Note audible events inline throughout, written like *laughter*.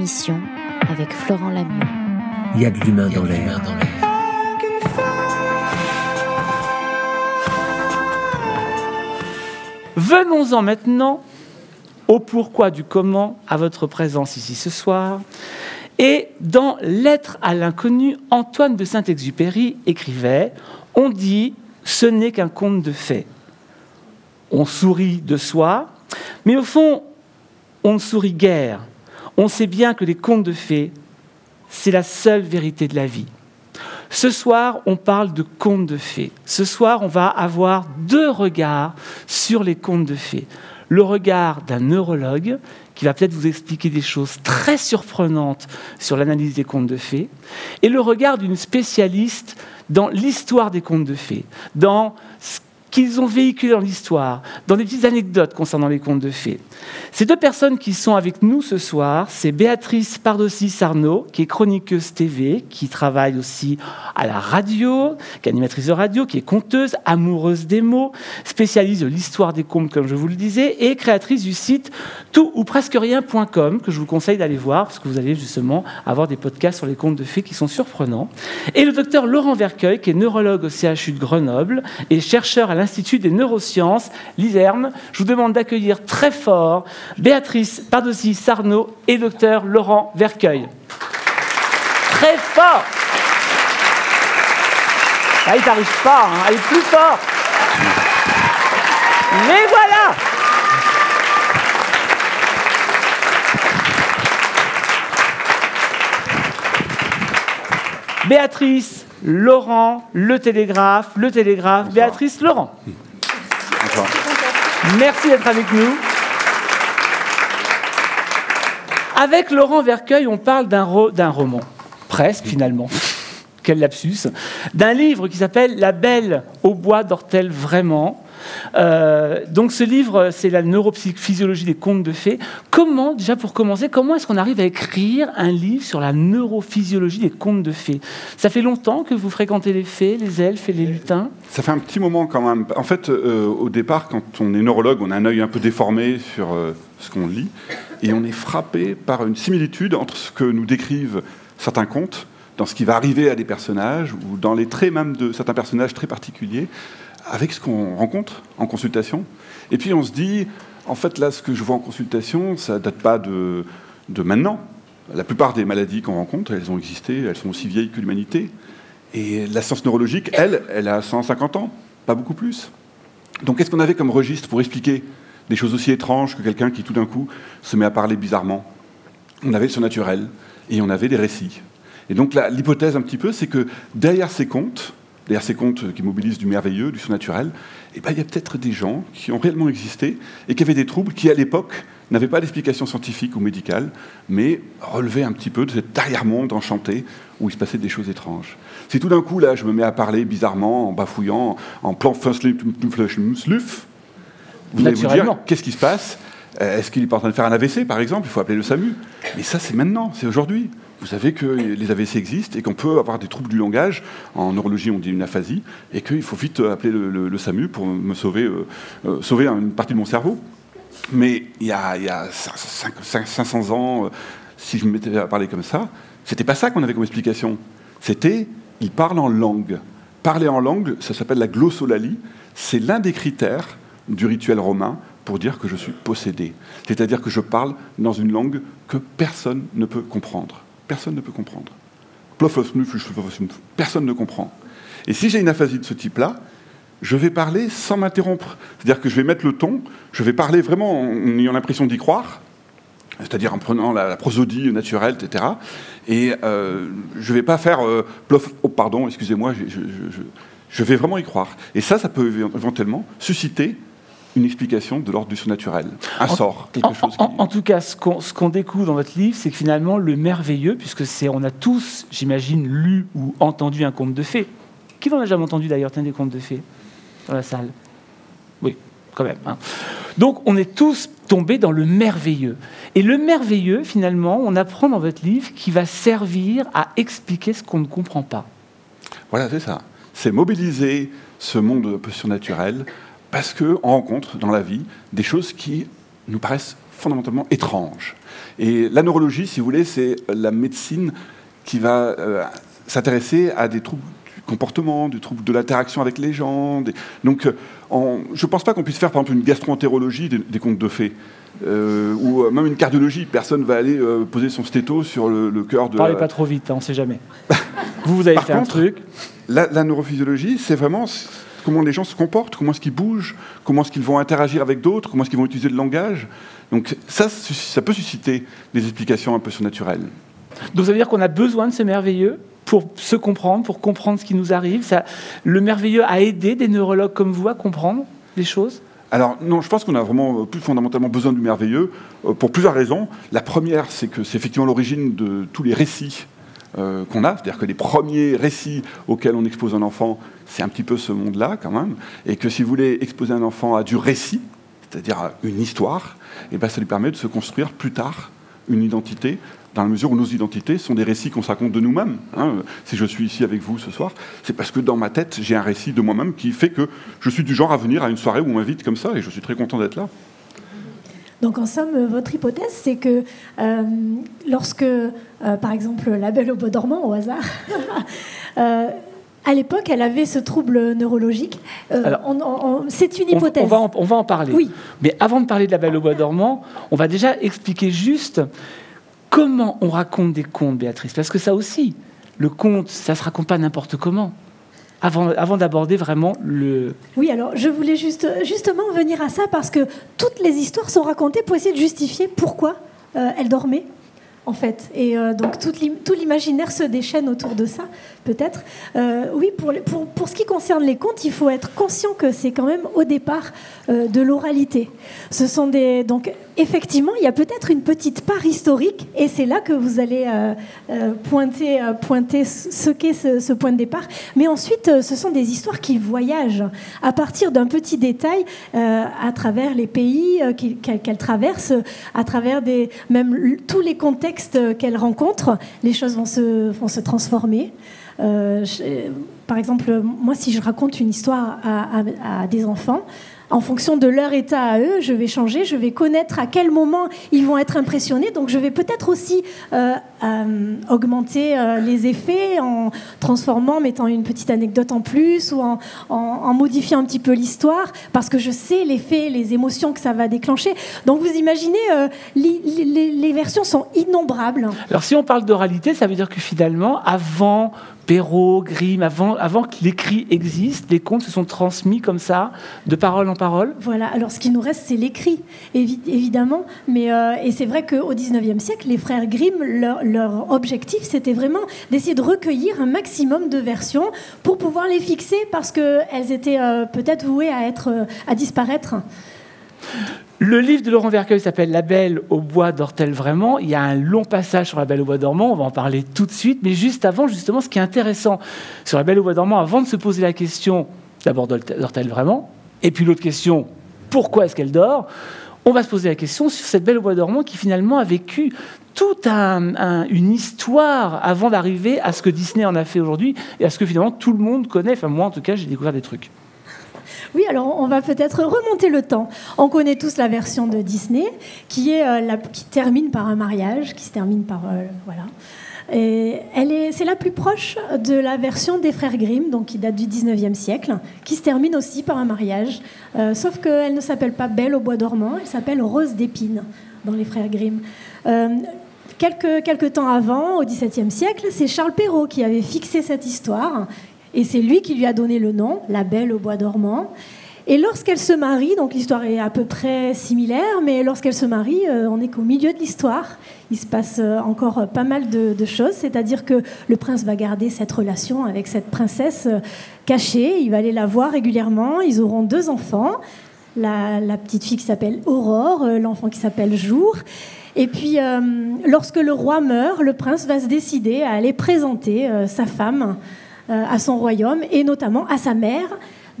émission avec Florent Lamieux. Il y a de l'humain dans l'air. Venons-en maintenant au pourquoi du comment à votre présence ici ce soir. Et dans Lettre à l'inconnu, Antoine de Saint-Exupéry écrivait On dit, ce n'est qu'un conte de fées. On sourit de soi, mais au fond, on ne sourit guère. On sait bien que les contes de fées, c'est la seule vérité de la vie. Ce soir, on parle de contes de fées. Ce soir, on va avoir deux regards sur les contes de fées. Le regard d'un neurologue qui va peut-être vous expliquer des choses très surprenantes sur l'analyse des contes de fées, et le regard d'une spécialiste dans l'histoire des contes de fées, dans ce qu'ils ont véhiculé dans l'histoire, dans des petites anecdotes concernant les contes de fées. Ces deux personnes qui sont avec nous ce soir, c'est Béatrice Pardossi-Sarno, qui est chroniqueuse TV, qui travaille aussi à la radio, qui est animatrice de radio, qui est conteuse, amoureuse des mots, spécialiste de l'histoire des contes, comme je vous le disais, et créatrice du site tout rien.com, que je vous conseille d'aller voir, parce que vous allez justement avoir des podcasts sur les contes de fées qui sont surprenants. Et le docteur Laurent Vercueil, qui est neurologue au CHU de Grenoble et chercheur à l'Institut des neurosciences, l'ISERM. Je vous demande d'accueillir très fort Béatrice Pardossi Sarno et docteur Laurent Vercueil. Très fort Ah, il t'arrive pas, hein. allez plus fort Mais voilà Béatrice, Laurent, le télégraphe, le télégraphe, Béatrice, Laurent. Merci d'être avec nous. Avec Laurent Vercueil, on parle d'un roman, presque finalement. Quel lapsus. D'un livre qui s'appelle La Belle au bois d'Ortel vraiment. Euh, donc ce livre, c'est la neurophysiologie des contes de fées. Comment, déjà pour commencer, comment est-ce qu'on arrive à écrire un livre sur la neurophysiologie des contes de fées? Ça fait longtemps que vous fréquentez les fées, les elfes et les lutins? Ça fait un petit moment quand même. En fait, euh, au départ, quand on est neurologue, on a un œil un peu déformé sur euh, ce qu'on lit, et on est frappé par une similitude entre ce que nous décrivent certains contes dans ce qui va arriver à des personnages ou dans les traits même de certains personnages très particuliers avec ce qu'on rencontre en consultation. Et puis on se dit, en fait, là, ce que je vois en consultation, ça date pas de, de maintenant. La plupart des maladies qu'on rencontre, elles ont existé, elles sont aussi vieilles que l'humanité. Et la science neurologique, elle, elle a 150 ans, pas beaucoup plus. Donc qu'est-ce qu'on avait comme registre pour expliquer des choses aussi étranges que quelqu'un qui tout d'un coup se met à parler bizarrement? On avait le surnaturel et on avait des récits. Et donc l'hypothèse un petit peu, c'est que derrière ces contes, derrière ces contes qui mobilisent du merveilleux, du surnaturel, eh ben, il y a peut-être des gens qui ont réellement existé et qui avaient des troubles qui, à l'époque, n'avaient pas d'explication scientifique ou médicale, mais relevaient un petit peu de cet arrière-monde enchanté où il se passait des choses étranges. Si tout d'un coup, là, je me mets à parler bizarrement, en bafouillant, en plan vous allez vous dire, qu'est-ce qui se passe? Est-ce qu'il est en train de faire un AVC, par exemple? Il faut appeler le SAMU. Mais ça, c'est maintenant, c'est aujourd'hui. Vous savez que les AVC existent et qu'on peut avoir des troubles du langage. En neurologie, on dit une aphasie, et qu'il faut vite appeler le, SAMU pour me sauver, euh, euh, sauver une partie de mon cerveau. Mais il y a, il y a 500 ans, euh, si je me mettais à parler comme ça, c'était pas ça qu'on avait comme explication. C'était, il parle en langue. Parler en langue, ça s'appelle la glossolalie. C'est l'un des critères du rituel romain pour dire que je suis possédé. C'est-à-dire que je parle dans une langue que personne ne peut comprendre. Personne ne peut comprendre. Personne ne comprend. Et si j'ai une aphasie de ce type-là, je vais parler sans m'interrompre. C'est-à-dire que je vais mettre le ton, je vais parler vraiment en ayant l'impression d'y croire, c'est-à-dire en prenant la, prosodie naturelle, etc. Et euh, je ne vais pas faire euh, oh, pardon, excusez-moi, je, je, vais vraiment y croire. Et ça, ça peut éventuellement susciter une explication de l'ordre du surnaturel, un sort, quelque chose. En, tout cas, ce qu'on découvre dans votre livre, c'est que finalement, le merveilleux, puisque c'est, on a tous, j'imagine, lu ou entendu un conte de fées. Qui n'en a jamais entendu d'ailleurs, des contes de fées dans la salle? Oui, quand même. Hein. Donc, on est tous tombés dans le merveilleux. Et le merveilleux, finalement, on apprend dans votre livre qui va servir à expliquer ce qu'on ne comprend pas. Voilà, c'est ça. C'est mobiliser ce monde un peu surnaturel parce qu'on rencontre dans la vie des choses qui nous paraissent fondamentalement étrange. Et la neurologie, si vous voulez, c'est la médecine qui va euh, s'intéresser à des troubles du comportement, du trouble de l'interaction avec les gens. Donc, euh, je ne pense pas qu'on puisse faire, par exemple, une gastroentérologie des, contes de fées. Euh, ou même une cardiologie. Personne va aller poser son stéto sur le, cœur de. Parlez pas trop vite, hein, on ne sait jamais. vous, vous avez fait un truc. La, la neurophysiologie, c'est vraiment comment les gens se comportent, comment est-ce qu'ils bougent, comment est-ce qu'ils vont interagir avec d'autres, comment est-ce qu'ils vont utiliser le langage. Donc ça, ça peut susciter des explications un peu surnaturelles. Donc ça veut dire qu'on a besoin de ce merveilleux pour se comprendre, pour comprendre ce qui nous arrive. Ça, le merveilleux a aidé des neurologues comme vous à comprendre les choses? Alors non, je pense qu'on a vraiment plus fondamentalement besoin du merveilleux euh, pour plusieurs raisons. La première, c'est que c'est effectivement l'origine de tous les récits euh, qu'on a, c'est-à-dire que les premiers récits auxquels on expose un enfant, c'est un petit peu ce monde-là quand même, et que si vous voulez exposer un enfant à du récit, c'est-à-dire à une histoire, et eh ben ça lui permet de se construire plus tard une identité, dans la mesure où nos identités sont des récits qu'on se raconte de nous-mêmes. Hein. Si je suis ici avec vous ce soir, c'est parce que dans ma tête, j'ai un récit de moi-même qui fait que je suis du genre à venir à une soirée où on m'invite comme ça, et je suis très content d'être là. Donc en somme, votre hypothèse, c'est que euh, lorsque, euh, par exemple, la Belle au Bois dormant, au hasard, *laughs* euh, à l'époque, elle avait ce trouble neurologique. c'est une hypothèse. On, va en, on, va en, parler. Oui. Mais avant de parler de la Belle au Bois dormant, on va déjà expliquer juste comment on raconte des contes, Béatrice. Parce que ça aussi, le conte, ça se raconte pas n'importe comment avant, d'aborder vraiment le... Oui, alors je voulais juste, justement venir à ça parce que toutes les histoires sont racontées pour essayer de justifier pourquoi euh, elle dormait en fait. Et euh, donc tout l'imaginaire se déchaîne autour de ça, peut-être. Euh, oui, pour, pour, pour, ce qui concerne les contes, il faut être conscient que c'est quand même au départ de l'oralité. Ce sont des donc effectivement, il y a peut-être une petite part historique, et c'est là que vous allez pointer, pointer ce qu'est ce, point de départ. Mais ensuite, ce sont des histoires qui voyagent à partir d'un petit détail à travers les pays qu'elles traversent, à travers des, même tous les contextes qu'elle rencontre, les choses vont se, vont se transformer. Euh, par exemple, moi, si je raconte une histoire à des enfants, en fonction de leur état à eux, je vais changer, je vais connaître à quel moment ils vont être impressionnés. Donc je vais peut-être aussi euh, euh, augmenter euh, les effets en transformant, mettant une petite anecdote en plus ou en, modifiant un petit peu l'histoire, parce que je sais l'effet, les émotions que ça va déclencher. Donc vous imaginez, les, versions sont innombrables. Alors si on parle d'oralité, ça veut dire que finalement, avant Perrault, Grimm, avant, que l'écrit existe, les contes se sont transmis comme ça, de parole en parole Voilà, alors ce qui nous reste, c'est l'écrit, évidemment. Mais, euh, et c'est vrai qu'au XIXe siècle, les frères Grimm, leur, objectif, c'était vraiment d'essayer de recueillir un maximum de versions pour pouvoir les fixer, parce qu'elles étaient euh, peut-être vouées à, être, euh, à disparaître. Le livre de Laurent Vercueil s'appelle La Belle au bois d'Ortel vraiment. Il y a un long passage sur La Belle au bois dormant, on va en parler tout de suite. Mais juste avant, justement, ce qui est intéressant sur La Belle au bois dormant, avant de se poser la question d'abord d'Ortel vraiment, et puis l'autre question, pourquoi est-ce qu'elle dort on va se poser la question sur cette belle au bois dormant qui finalement a vécu toute une histoire avant d'arriver à ce que Disney en a fait aujourd'hui et à ce que finalement tout le monde connaît. Enfin moi en tout cas j'ai découvert des trucs. Oui, alors on va peut-être remonter le temps. On connaît tous la version de Disney qui, est, euh, la, qui termine par un mariage, qui se termine par... Euh, voilà. Et elle est, c'est la plus proche de la version des frères Grimm, donc qui date du 19e siècle, qui se termine aussi par un mariage. Euh, sauf qu'elle ne s'appelle pas Belle au bois dormant, elle s'appelle Rose d'épine dans les frères Grimm. quelques, quelques temps avant, au XVIIe siècle, c'est Charles Perrault qui avait fixé cette histoire et c'est lui qui lui a donné le nom, La Belle au Bois dormant. Et lorsqu'elle se marie, donc l'histoire est à peu près similaire, mais lorsqu'elle se marie, euh, on n'est qu'au milieu de l'histoire. Il se passe euh, encore pas mal de, choses, c'est-à-dire que le prince va garder cette relation avec cette princesse euh, cachée, il va aller la voir régulièrement, ils auront deux enfants, la, petite fille qui s'appelle Aurore, l'enfant qui s'appelle Jour. Et puis, lorsque le roi meurt, le prince va se décider à aller présenter sa femme à son royaume et notamment à sa mère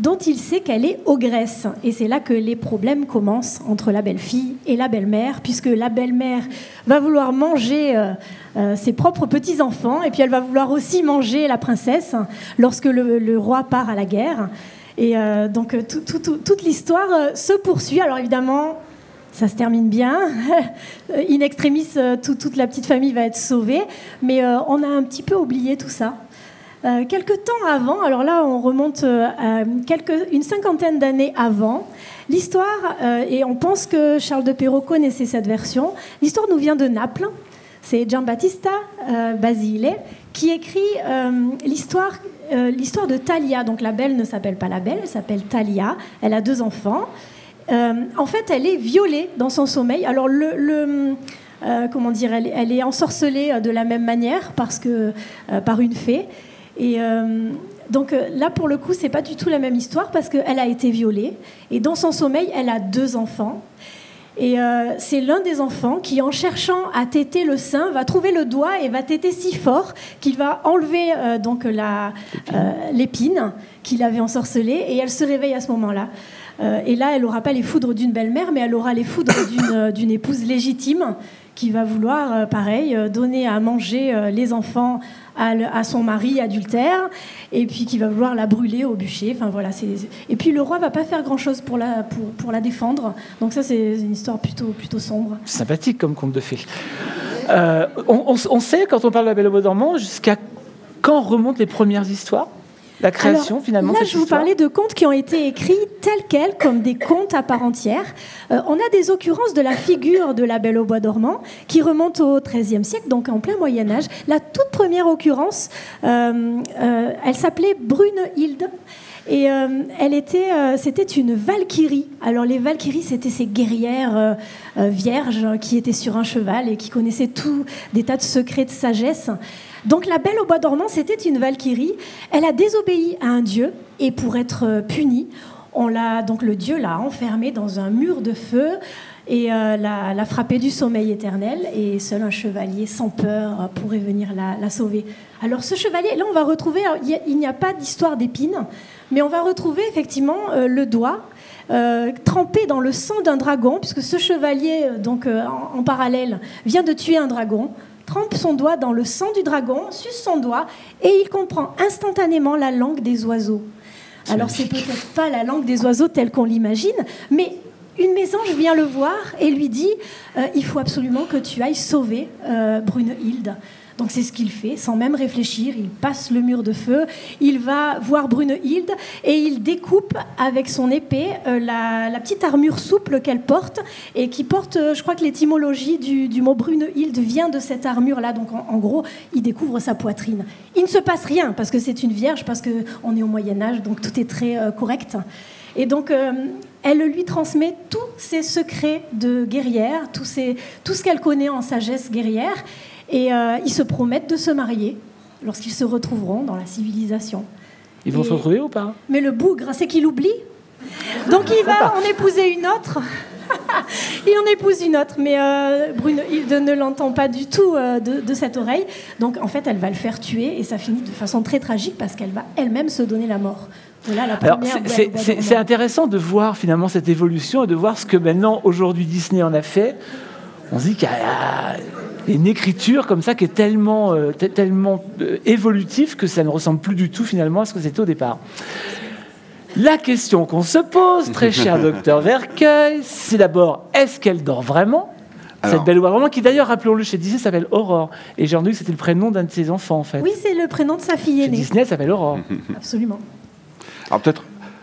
dont il sait qu'elle est ogresse. Et c'est là que les problèmes commencent entre la belle-fille et la belle-mère, puisque la belle-mère va vouloir manger euh, euh, ses propres petits-enfants, et puis elle va vouloir aussi manger la princesse lorsque le, roi part à la guerre. Et donc toute l'histoire se poursuit. Alors évidemment, ça se termine bien. *laughs* In extremis, toute la petite famille va être sauvée. Mais on a un petit peu oublié tout ça. Euh, quelque temps avant, alors là on remonte à une cinquantaine d'années avant, l'histoire, et on pense que Charles de Perrault connaissait cette version, l'histoire nous vient de Naples. C'est Giambattista Basile qui écrit l'histoire euh, l'histoire de Talia. Donc la belle ne s'appelle pas la belle, elle s'appelle Talia. Elle a deux enfants. Euh, en fait, elle est violée dans son sommeil. Alors le, euh, comment dire, elle, est ensorcelée de la même manière parce que par une fée. Et donc là, pour le coup, c'est pas du tout la même histoire parce qu'elle a été violée et dans son sommeil, elle a deux enfants. Et euh, c'est l'un des enfants qui, en cherchant à téter le sein, va trouver le doigt et va téter si fort qu'il va enlever euh, donc la euh, l'épine qu'il avait ensorcelée et elle se réveille à ce moment-là. et là, elle n'aura pas les foudres d'une belle-mère, mais elle aura les foudres d'une épouse légitime qui va vouloir, pareil, donner à manger les enfants à, son mari adultère, et puis qui va vouloir la brûler au bûcher. Enfin voilà, et puis le roi va pas faire grand chose pour la, pour, pour la défendre. Donc ça, c'est une histoire plutôt, plutôt sombre. Sympathique comme conte de fées. Euh, on, on, sait, quand on parle de la Belle au bois dormant, jusqu'à quand remontent les premières histoires? La création finalement. Là, je vous parlais de contes qui ont été écrits tels quels, comme des contes à part entière. Euh, on a des occurrences de la figure de la Belle au bois dormant qui remonte au XIIIe siècle, donc en plein Moyen Âge. La toute première occurrence, euh, euh, elle s'appelait Brunehilde. Et elle était, c'était une valkyrie. Alors les valkyries, c'était ces guerrières vierges qui étaient sur un cheval et qui connaissaient tout des tas de secrets de sagesse. Donc la Belle au bois dormant, c'était une valkyrie. Elle a désobéi à un dieu et pour être euh, punie, on l'a donc le dieu l'a enfermée dans un mur de feu et euh, l'a, frappée du sommeil éternel. Et seul un chevalier sans peur pourrait venir la, sauver. Alors ce chevalier, là, on va retrouver. Il n'y a, pas d'histoire d'épines, mais on va retrouver effectivement euh, le doigt. trempé dans le sang d'un dragon, puisque ce chevalier, donc en, parallèle, vient de tuer un dragon trempe son doigt dans le sang du dragon, suce son doigt, et il comprend instantanément la langue des oiseaux. Alors c'est peut-être pas la langue des oiseaux telle qu'on l'imagine, mais une mésange vient le voir et lui dit euh, il faut absolument que tu ailles sauver euh, Brunehilde. Donc c'est ce qu'il fait, sans même réfléchir. Il passe le mur de feu, il va voir Brunehilde et il découpe avec son épée euh, la, petite armure souple qu'elle porte et qui porte, je crois que l'étymologie du, mot Brunehilde vient de cette armure-là. Donc en, gros, il découvre sa poitrine. Il ne se passe rien parce que c'est une vierge, parce qu'on est au Moyen Âge, donc tout est très correct. Et donc, elle lui transmet tous ses secrets de guerrière, tout, tout ce qu'elle connaît en sagesse guerrière. Et euh, ils se promettent de se marier lorsqu'ils se retrouveront dans la civilisation. Ils vont se retrouver ou pas? Mais le bougre, c'est qu'il oublie. Donc il va en épouser une autre. *laughs* il en épouse une autre, mais euh, Brunhilde ne l'entend pas du tout euh, de, cette oreille. Donc en fait, elle va le faire tuer et ça finit de façon très tragique parce qu'elle va elle-même se donner la mort. Voilà c'est intéressant de voir finalement cette évolution et de voir ce que maintenant, aujourd'hui, Disney en a fait. On se dit qu'il y a une écriture comme ça qui est tellement, euh, tellement euh, évolutive que ça ne ressemble plus du tout finalement à ce que c'était au départ. La question qu'on se pose, très cher *laughs* docteur Vercueil, c'est d'abord est-ce qu'elle dort vraiment? Cette belle oiseau qui d'ailleurs, rappelons-le, chez Disney s'appelle Aurore. Et j'ai entendu que c'était le prénom d'un de ses enfants, en fait. Oui, c'est le prénom de sa fille aînée. Disney s'appelle Aurore. Absolument. Alors peut-être.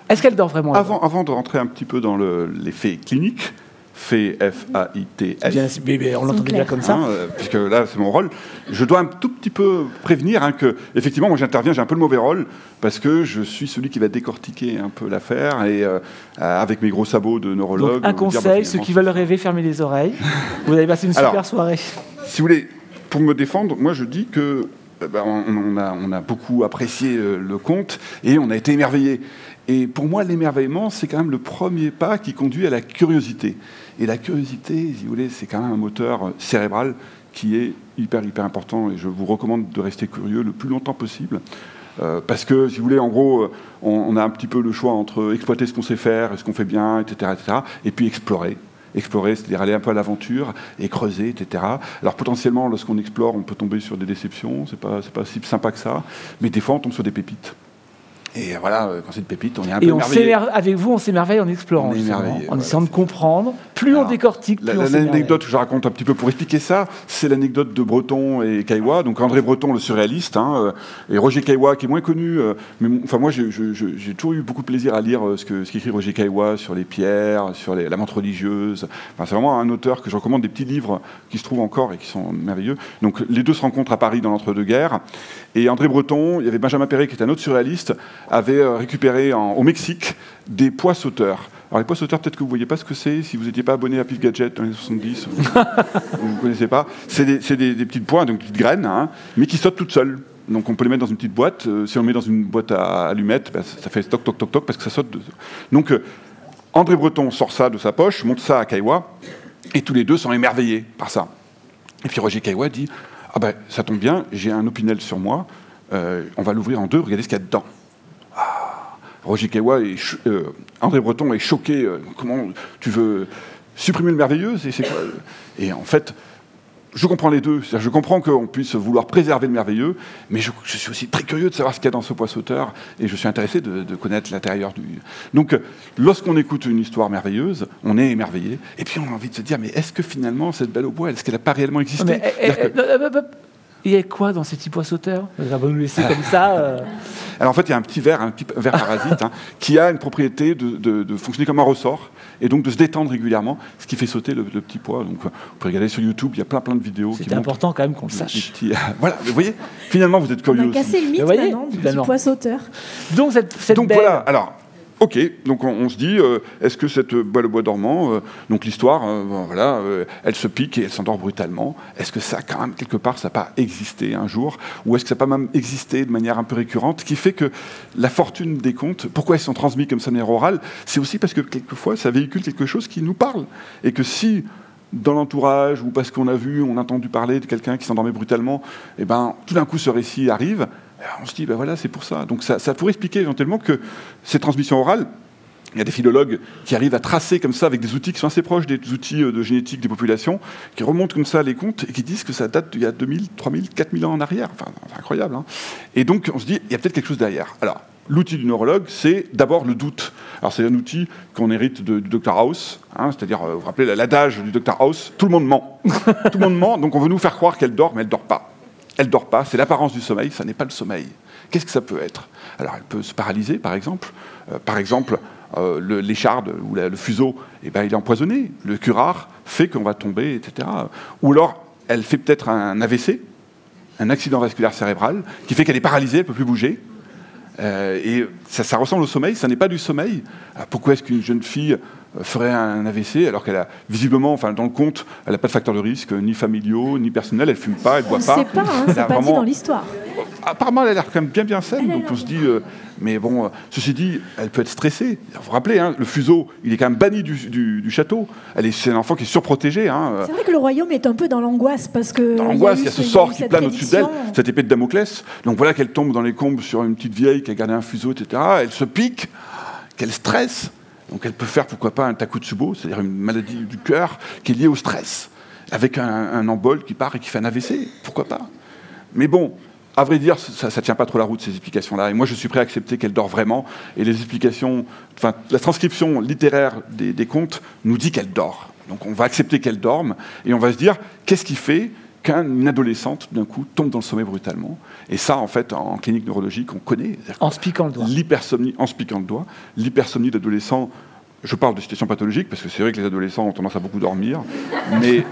Est-ce qu'elle dort vraiment avant, avant de rentrer un petit peu dans l'effet clinique, fait F-A-I-T-S. On l'entendait bien comme ça. Hein, euh, puisque là, c'est mon rôle. Je dois un tout petit peu prévenir hein, que, effectivement, moi j'interviens, j'ai un peu le mauvais rôle, parce que je suis celui qui va décortiquer un peu l'affaire, et euh, avec mes gros sabots de neurologue. un conseil, ceux qui veulent rêver, fermez les oreilles. vous allez passer une super soirée. Si vous voulez, pour me défendre, moi je dis que euh, on, a, on, a, beaucoup apprécié le conte et on a été émerveillé. Et pour moi, l'émerveillement, c'est quand même le premier pas qui conduit à la curiosité. Et la curiosité, si vous voulez, c'est quand même un moteur cérébral qui est hyper, hyper important. Et je vous recommande de rester curieux le plus longtemps possible. Euh, parce que, si vous voulez, en gros, on, a un petit peu le choix entre exploiter ce qu'on sait faire ce qu'on fait bien, etc., etc., et puis explorer. Explorer, c'est-à-dire aller un peu à l'aventure et creuser, etc. Alors potentiellement, lorsqu'on explore, on peut tomber sur des déceptions, c'est pas, pas si sympa que ça, mais des fois, on tombe sur des pépites. Et voilà, euh, quand c'est une pépite, on est un Et peu s'émerveille- avec vous, on s'émerveille en explorant, On en voilà, essayant de comprendre. Plus on décortique, plus La-. L'anecdote que je raconte un petit peu pour expliquer ça, c'est l'anecdote de Breton et Caillois. Donc André Breton, le surréaliste, hein, euh, et Roger Caillois, qui est moins connu. euh, mais enfin moi, j'ai toujours eu beaucoup de plaisir à lire ce qu'écrit Roger Caillois sur les pierres, sur les- la menthe religieuse. Enfin, c'est vraiment un auteur que je recommande des petits livres qui se trouvent encore et qui sont merveilleux. Donc les deux se rencontrent à Paris dans l'entre-deux-guerres. Et André Breton, il y avait Benjamin Perret, qui est un autre surréaliste, avait euh, récupéré en- au Mexique des pois sauteurs. Alors les pois sauteurs, peut-être que vous ne voyez pas ce que c'est si vous n'étiez pas abonné à Pif Gadget dans les 70, vous *laughs* ne connaissez pas. C'est des, des- des petites pois, donc des petites graines, hein, mais qui sautent toutes seules. Donc on peut les mettre dans une petite boîte. Euh, si on le met dans une boîte à allumettes, ben, ça fait toc toc toc toc parce que ça saute. de- Donc euh, André Breton sort ça de sa poche, monte ça à Caillois, et tous les deux sont émerveillés par ça. Et puis Roger Caillois dit Ah ben ça tombe bien, j'ai un opinel sur moi, euh, on va l'ouvrir en deux, regardez ce qu'il y a dedans. Ah, Roger Caillois et André Breton est choqué. euh, comment tu veux supprimer le merveilleux c'est- quoi Et en fait, je comprends les deux. Je comprends qu'on puisse vouloir préserver le merveilleux, mais je, je suis aussi très curieux de savoir ce qu'il y a dans ce poids sauteur, et je suis intéressé de, de connaître l'intérieur du. Donc, euh, lorsqu'on écoute une histoire merveilleuse, on est émerveillé, et puis on a envie de se dire, mais est-ce que finalement cette belle au bois, est-ce qu'elle n'a pas réellement existé? Mais, Il y a quoi dans ces petits pois sauteurs On va nous laisser comme ça. euh. *laughs* Alors en fait, il y a un petit verre, un petit verre parasite, hein, *laughs* qui a une propriété de, de- de fonctionner comme un ressort et donc de se détendre régulièrement, ce qui fait sauter le, le petit pois. Donc, euh, vous pouvez regarder sur YouTube, il y a plein plein de vidéos C'est important quand même qu'on le sache. petits- *laughs* voilà, vous voyez, finalement vous êtes On curieux a aussi. cassé le mythe Vous voyez, du petit pois sauteur. Donc cette, cette donc belle- voilà, alors, ok, donc on, se dit, euh, est-ce que cette bois le bois dormant, euh, donc l'histoire, bon, voilà, euh, elle se pique et elle s'endort brutalement, est-ce que ça, quand même, quelque part, ça n'a pas existé un jour? Ou est-ce que ça n'a pas même existé de manière un peu récurrente, qui fait que la fortune des contes, pourquoi ils sont transmis comme ça de manière orale C'est aussi parce que quelquefois, ça véhicule quelque chose qui nous parle. Et que si dans l'entourage ou parce qu'on a vu, on a entendu parler de quelqu'un qui s'endormait brutalement, et ben tout d'un coup ce récit arrive, on se dit ben voilà c'est pour ça. Donc ça, pourrait expliquer éventuellement que ces transmissions orales, il y a des philologues qui arrivent à tracer comme ça avec des outils qui sont assez proches des outils euh, de génétique des populations, qui remontent comme ça les comptes et qui disent que ça date d'il y a 2000, 3000, 4000 ans en arrière. Enfin, c'est incroyable. hein. Et donc on se dit, il y a peut-être quelque chose derrière. Alors, l'outil du neurologue, c'est d'abord le doute. Alors c'est un outil qu'on hérite du Dr House, hein, c'est-à-dire, euh, vous vous rappelez l'adage du Dr House, tout le monde ment. *laughs* tout le monde ment, donc on veut nous faire croire qu'elle dort, mais elle dort pas. Elle dort pas, c'est l'apparence du sommeil, ça n'est pas le sommeil. Qu'est-ce que ça peut être? Alors elle peut se paralyser, par exemple. Euh, par exemple, euh, l'écharde ou le fuseau, eh ben, il est empoisonné. Le curare fait qu'on va tomber, etc. Ou alors, elle fait peut-être un AVC, un accident vasculaire cérébral, qui fait qu'elle est paralysée, elle ne peut plus bouger. Euh, et ça, ressemble au sommeil, ça n'est pas du sommeil. Alors, pourquoi est-ce qu'une jeune fille euh, ferait un AVC alors qu'elle a visiblement, enfin dans le compte, elle n'a pas de facteurs de risque, ni familiaux, ni personnels, elle fume pas, elle On boit ne pas. sait pas, hein, c'est pas dit vraiment- dans l'histoire. Apparemment, elle a l'air quand même bien bien saine, donc on se dit, euh, mais bon, euh, ceci dit, elle peut être stressée. Vous vous rappelez, hein, le fuseau, il est quand même banni du, du- du château. Elle est, c'est un enfant qui est surprotégé. Hein, euh, C'est vrai que le royaume est un peu dans l'angoisse parce que. dans l'angoisse, il y a ce ce- sort qui plane au-dessus d'elle, cette épée de Damoclès. Donc voilà qu'elle tombe dans les combes sur une petite vieille qui a gardé un fuseau, etc. Elle se pique, qu'elle stresse. Donc elle peut faire, pourquoi pas, un takotsubo, c'est-à-dire une maladie du cœur qui est liée au stress, avec un, embol qui part et qui fait un AVC. Pourquoi pas Mais bon, à vrai dire, ça ne tient pas trop la route, ces explications-là. Et moi, je suis prêt à accepter qu'elle dort vraiment. Et les explications, enfin, la transcription littéraire des, des contes nous dit qu'elle dort. Donc on va accepter qu'elle dorme et on va se dire, qu'est-ce qui fait qu'une adolescente, d'un coup, tombe dans le sommeil brutalement Et ça, en fait, en clinique neurologique, on connaît. En se piquant le doigt. L'hypersomnie, en se piquant le doigt, l'hypersomnie d'adolescents, je parle de situation pathologique, parce que c'est vrai que les adolescents ont tendance à beaucoup dormir, *laughs* mais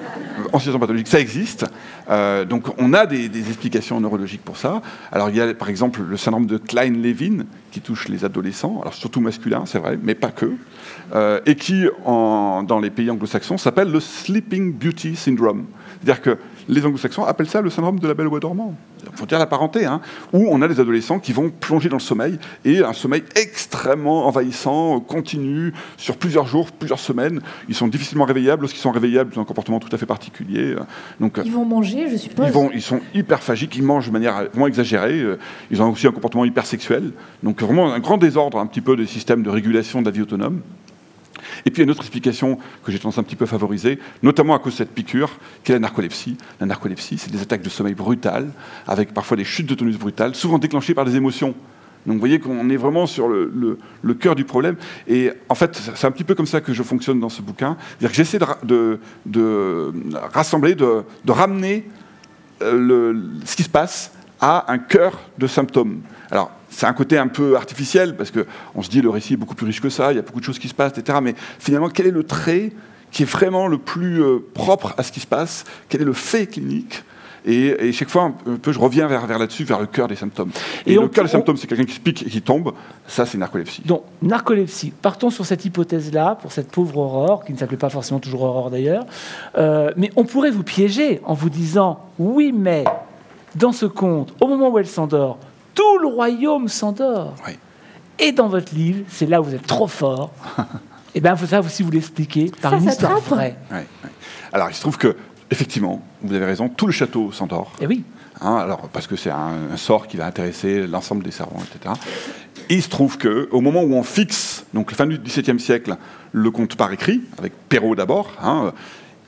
en situation pathologique, ça existe. Euh, donc on a des, des explications neurologiques pour ça. Alors il y a par exemple le syndrome de Klein-Levin, qui touche les adolescents, alors surtout masculins, c'est vrai, mais pas que, euh, et qui, en- dans les pays anglo-saxons, s'appelle le Sleeping Beauty Syndrome. C'est-à-dire que les anglo-saxons appellent ça le syndrome de la belle au bois dormant. Il faut dire la parenté, hein, où on a des adolescents qui vont plonger dans le sommeil, et un sommeil extrêmement envahissant, continu, sur plusieurs jours, plusieurs semaines. Ils sont difficilement réveillables. Lorsqu'ils sont réveillables, ils ont un comportement tout à fait particulier. euh, Donc, Ils vont manger, je suppose. ils, vont, ils sont hyperphagiques, ils mangent de manière vraiment exagérée, euh, ils ont aussi un comportement hypersexuel. Donc vraiment un grand désordre un petit peu des systèmes de régulation de la vie autonome. Et puis il y a une autre explication que j'ai tendance un petit peu à favoriser, notamment à cause de cette piqûre, qui est la narcolepsie. La narcolepsie, c'est des attaques de sommeil brutales, avec parfois des chutes de tonus brutales, souvent déclenchées par des émotions Donc vous voyez qu'on est vraiment sur le, cœur du problème. Et en fait, c'est un petit peu comme ça que je fonctionne dans ce bouquin. C'est-à-dire que j'essaie de, ra- de- de rassembler, de, ramener euh, ce qui se passe à un cœur de symptômes. Alors, c'est un côté un peu artificiel, parce qu'on se dit le récit est beaucoup plus riche que ça, il y a beaucoup de choses qui se passent, etc. Mais finalement, quel est le trait qui est vraiment le plus euh, propre à ce qui se passe? Quel est le fait clinique? Et, et chaque fois, un peu, je reviens vers, vers là-dessus, vers le cœur des symptômes. Et, Et on- le cœur des symptômes, c'est quelqu'un qui se pique et qui tombe. Ça, c'est narcolepsie. Donc, narcolepsie. Partons sur cette hypothèse-là, pour cette pauvre Aurore, qui ne s'appelait pas forcément toujours Aurore d'ailleurs. Euh, mais on pourrait vous piéger en vous disant oui, mais dans ce conte, au moment où elle s'endort, tout le royaume s'endort. Oui. Et dans votre livre, c'est là où vous êtes trop fort. *laughs* Et bien, il faut ça aussi vous l'expliquer par Ça, une ça histoire trappe. vraie. Alors, il se trouve que, effectivement, vous avez raison, tout le château s'endort. Et oui. Hein, alors, parce que c'est un, un sort qui va intéresser l'ensemble des servants, etc. Et il se trouve que, au moment où on fixe, donc la fin du XVIIe siècle, le conte par écrit, avec Perrault d'abord, hein,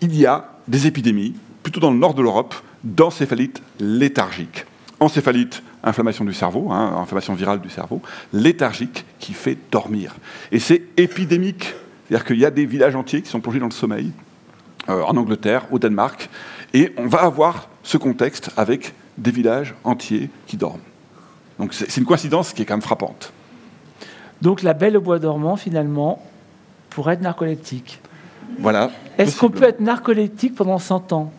il y a des épidémies, plutôt dans le nord de l'Europe, d'encéphalite léthargique. Encéphalite, inflammation du cerveau, hein, inflammation virale du cerveau, léthargique qui fait dormir. Et c'est épidémique. C'est-à-dire qu'il y a des villages entiers qui sont plongés dans le sommeil, euh, en Angleterre, au Danemark, et on va avoir ce contexte avec des villages entiers qui dorment. Donc c'est une coïncidence qui est quand même frappante. Donc, la belle au bois dormant, finalement, pourrait être narcoleptique. Voilà. Est-ce qu'on peut être narcoleptique pendant 100 ans?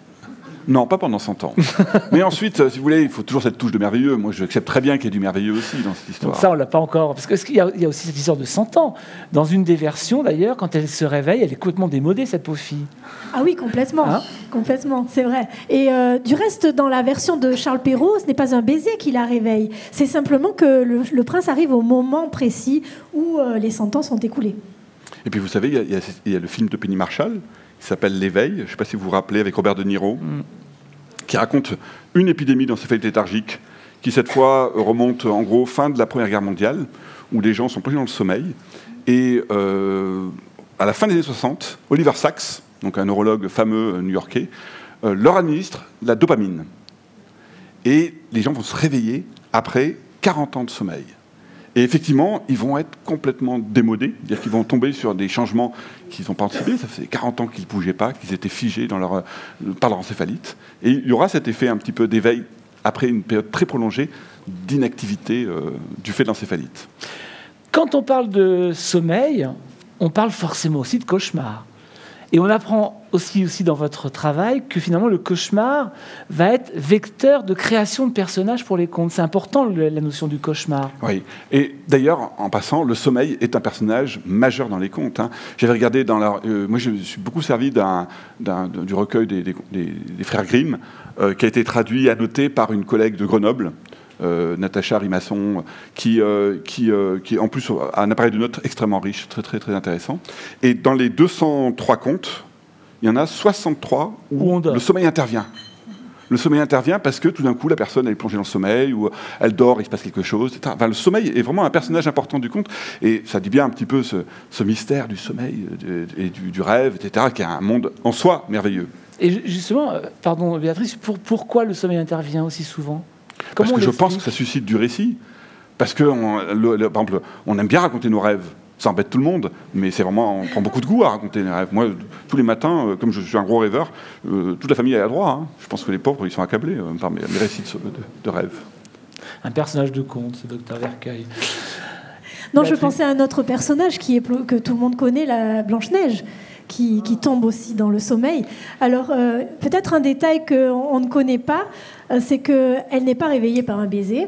Non, pas pendant 100 ans. *laughs* Mais ensuite, euh, si vous voulez, il faut toujours cette touche de merveilleux. Moi, j'accepte très bien qu'il y ait du merveilleux aussi dans cette histoire. Donc ça, on l'a pas encore. Parce qu'il y, a- il y a aussi cette histoire de 100 ans? Dans une des versions, d'ailleurs, quand elle se réveille, elle est complètement démodée, cette pauvre fille. Ah oui, complètement. Hein? Complètement, c'est vrai. Et euh, du reste, dans la version de Charles Perrault, ce n'est pas un baiser qui la réveille. C'est simplement que le, le prince arrive au moment précis où euh, les 100 ans sont écoulés. Et puis vous savez, y y, il y a le film de Penny Marshall qui s'appelle L'éveil, je ne sais pas si vous vous rappelez, avec Robert De Niro, qui raconte une épidémie d'encéphalite léthargique qui cette fois remonte en gros fin de la Première Guerre mondiale, où les gens sont plongés dans le sommeil. Et euh, à la fin des années 60, Oliver Sacks, donc un neurologue fameux euh, new-yorkais, euh, leur administre la dopamine. Et les gens vont se réveiller après 40 ans de sommeil. Et effectivement, ils vont être complètement démodés, c'est-à-dire qu'ils vont tomber sur des changements qu'ils n'ont pas anticipés. Ça faisait 40 ans qu'ils ne bougeaient pas, qu'ils étaient figés dans leur, euh, par leur encéphalite. Et il y aura cet effet un petit peu d'éveil après une période très prolongée d'inactivité euh, du fait de l'encéphalite. Quand on parle de sommeil, on parle forcément aussi de cauchemar. Et on apprend aussi, aussi dans votre travail que finalement le cauchemar va être vecteur de création de personnages pour les contes. C'est important la notion du cauchemar. Oui. Et d'ailleurs, en passant, le sommeil est un personnage majeur dans les contes. hein. J'avais regardé dans la. euh, moi, je me suis beaucoup servi du recueil des frères Grimm, euh, qui a été traduit, annoté par une collègue de Grenoble. Euh, Natacha Rimasson, qui, euh, qui, euh, qui en plus a un appareil de notes extrêmement riche, très très très intéressant. Et dans les 203 contes, il y en a 63 Où le sommeil intervient. Le sommeil intervient parce que tout d'un coup, la personne elle est plongée dans le sommeil, ou elle dort, il se passe quelque chose. etc. Enfin, le sommeil est vraiment un personnage important du conte, et ça dit bien un petit peu ce, ce mystère du sommeil et du, du rêve, etc., qui est un monde en soi merveilleux. Et ju- justement, pardon Béatrice, pour- pourquoi le sommeil intervient aussi souvent? Parce que je pense que ça suscite du récit. Parce que, on, le- le- par exemple, on aime bien raconter nos rêves. Ça embête tout le monde, mais c'est vraiment, on prend beaucoup de goût à raconter les rêves. Moi, tous les matins, euh, comme je suis un gros rêveur, euh, toute la famille a droit. hein. Je pense que les pauvres, ils sont accablés euh, par mes, mes récits de, de- de rêves. Un personnage de conte, ce docteur Vercueil. Non, je pensais à un autre personnage qui est, que tout le monde connaît, la Blanche-Neige, qui, qui tombe aussi dans le sommeil. Alors, euh, peut-être un détail qu'on on ne connaît pas, c'est qu'elle n'est pas réveillée par un baiser.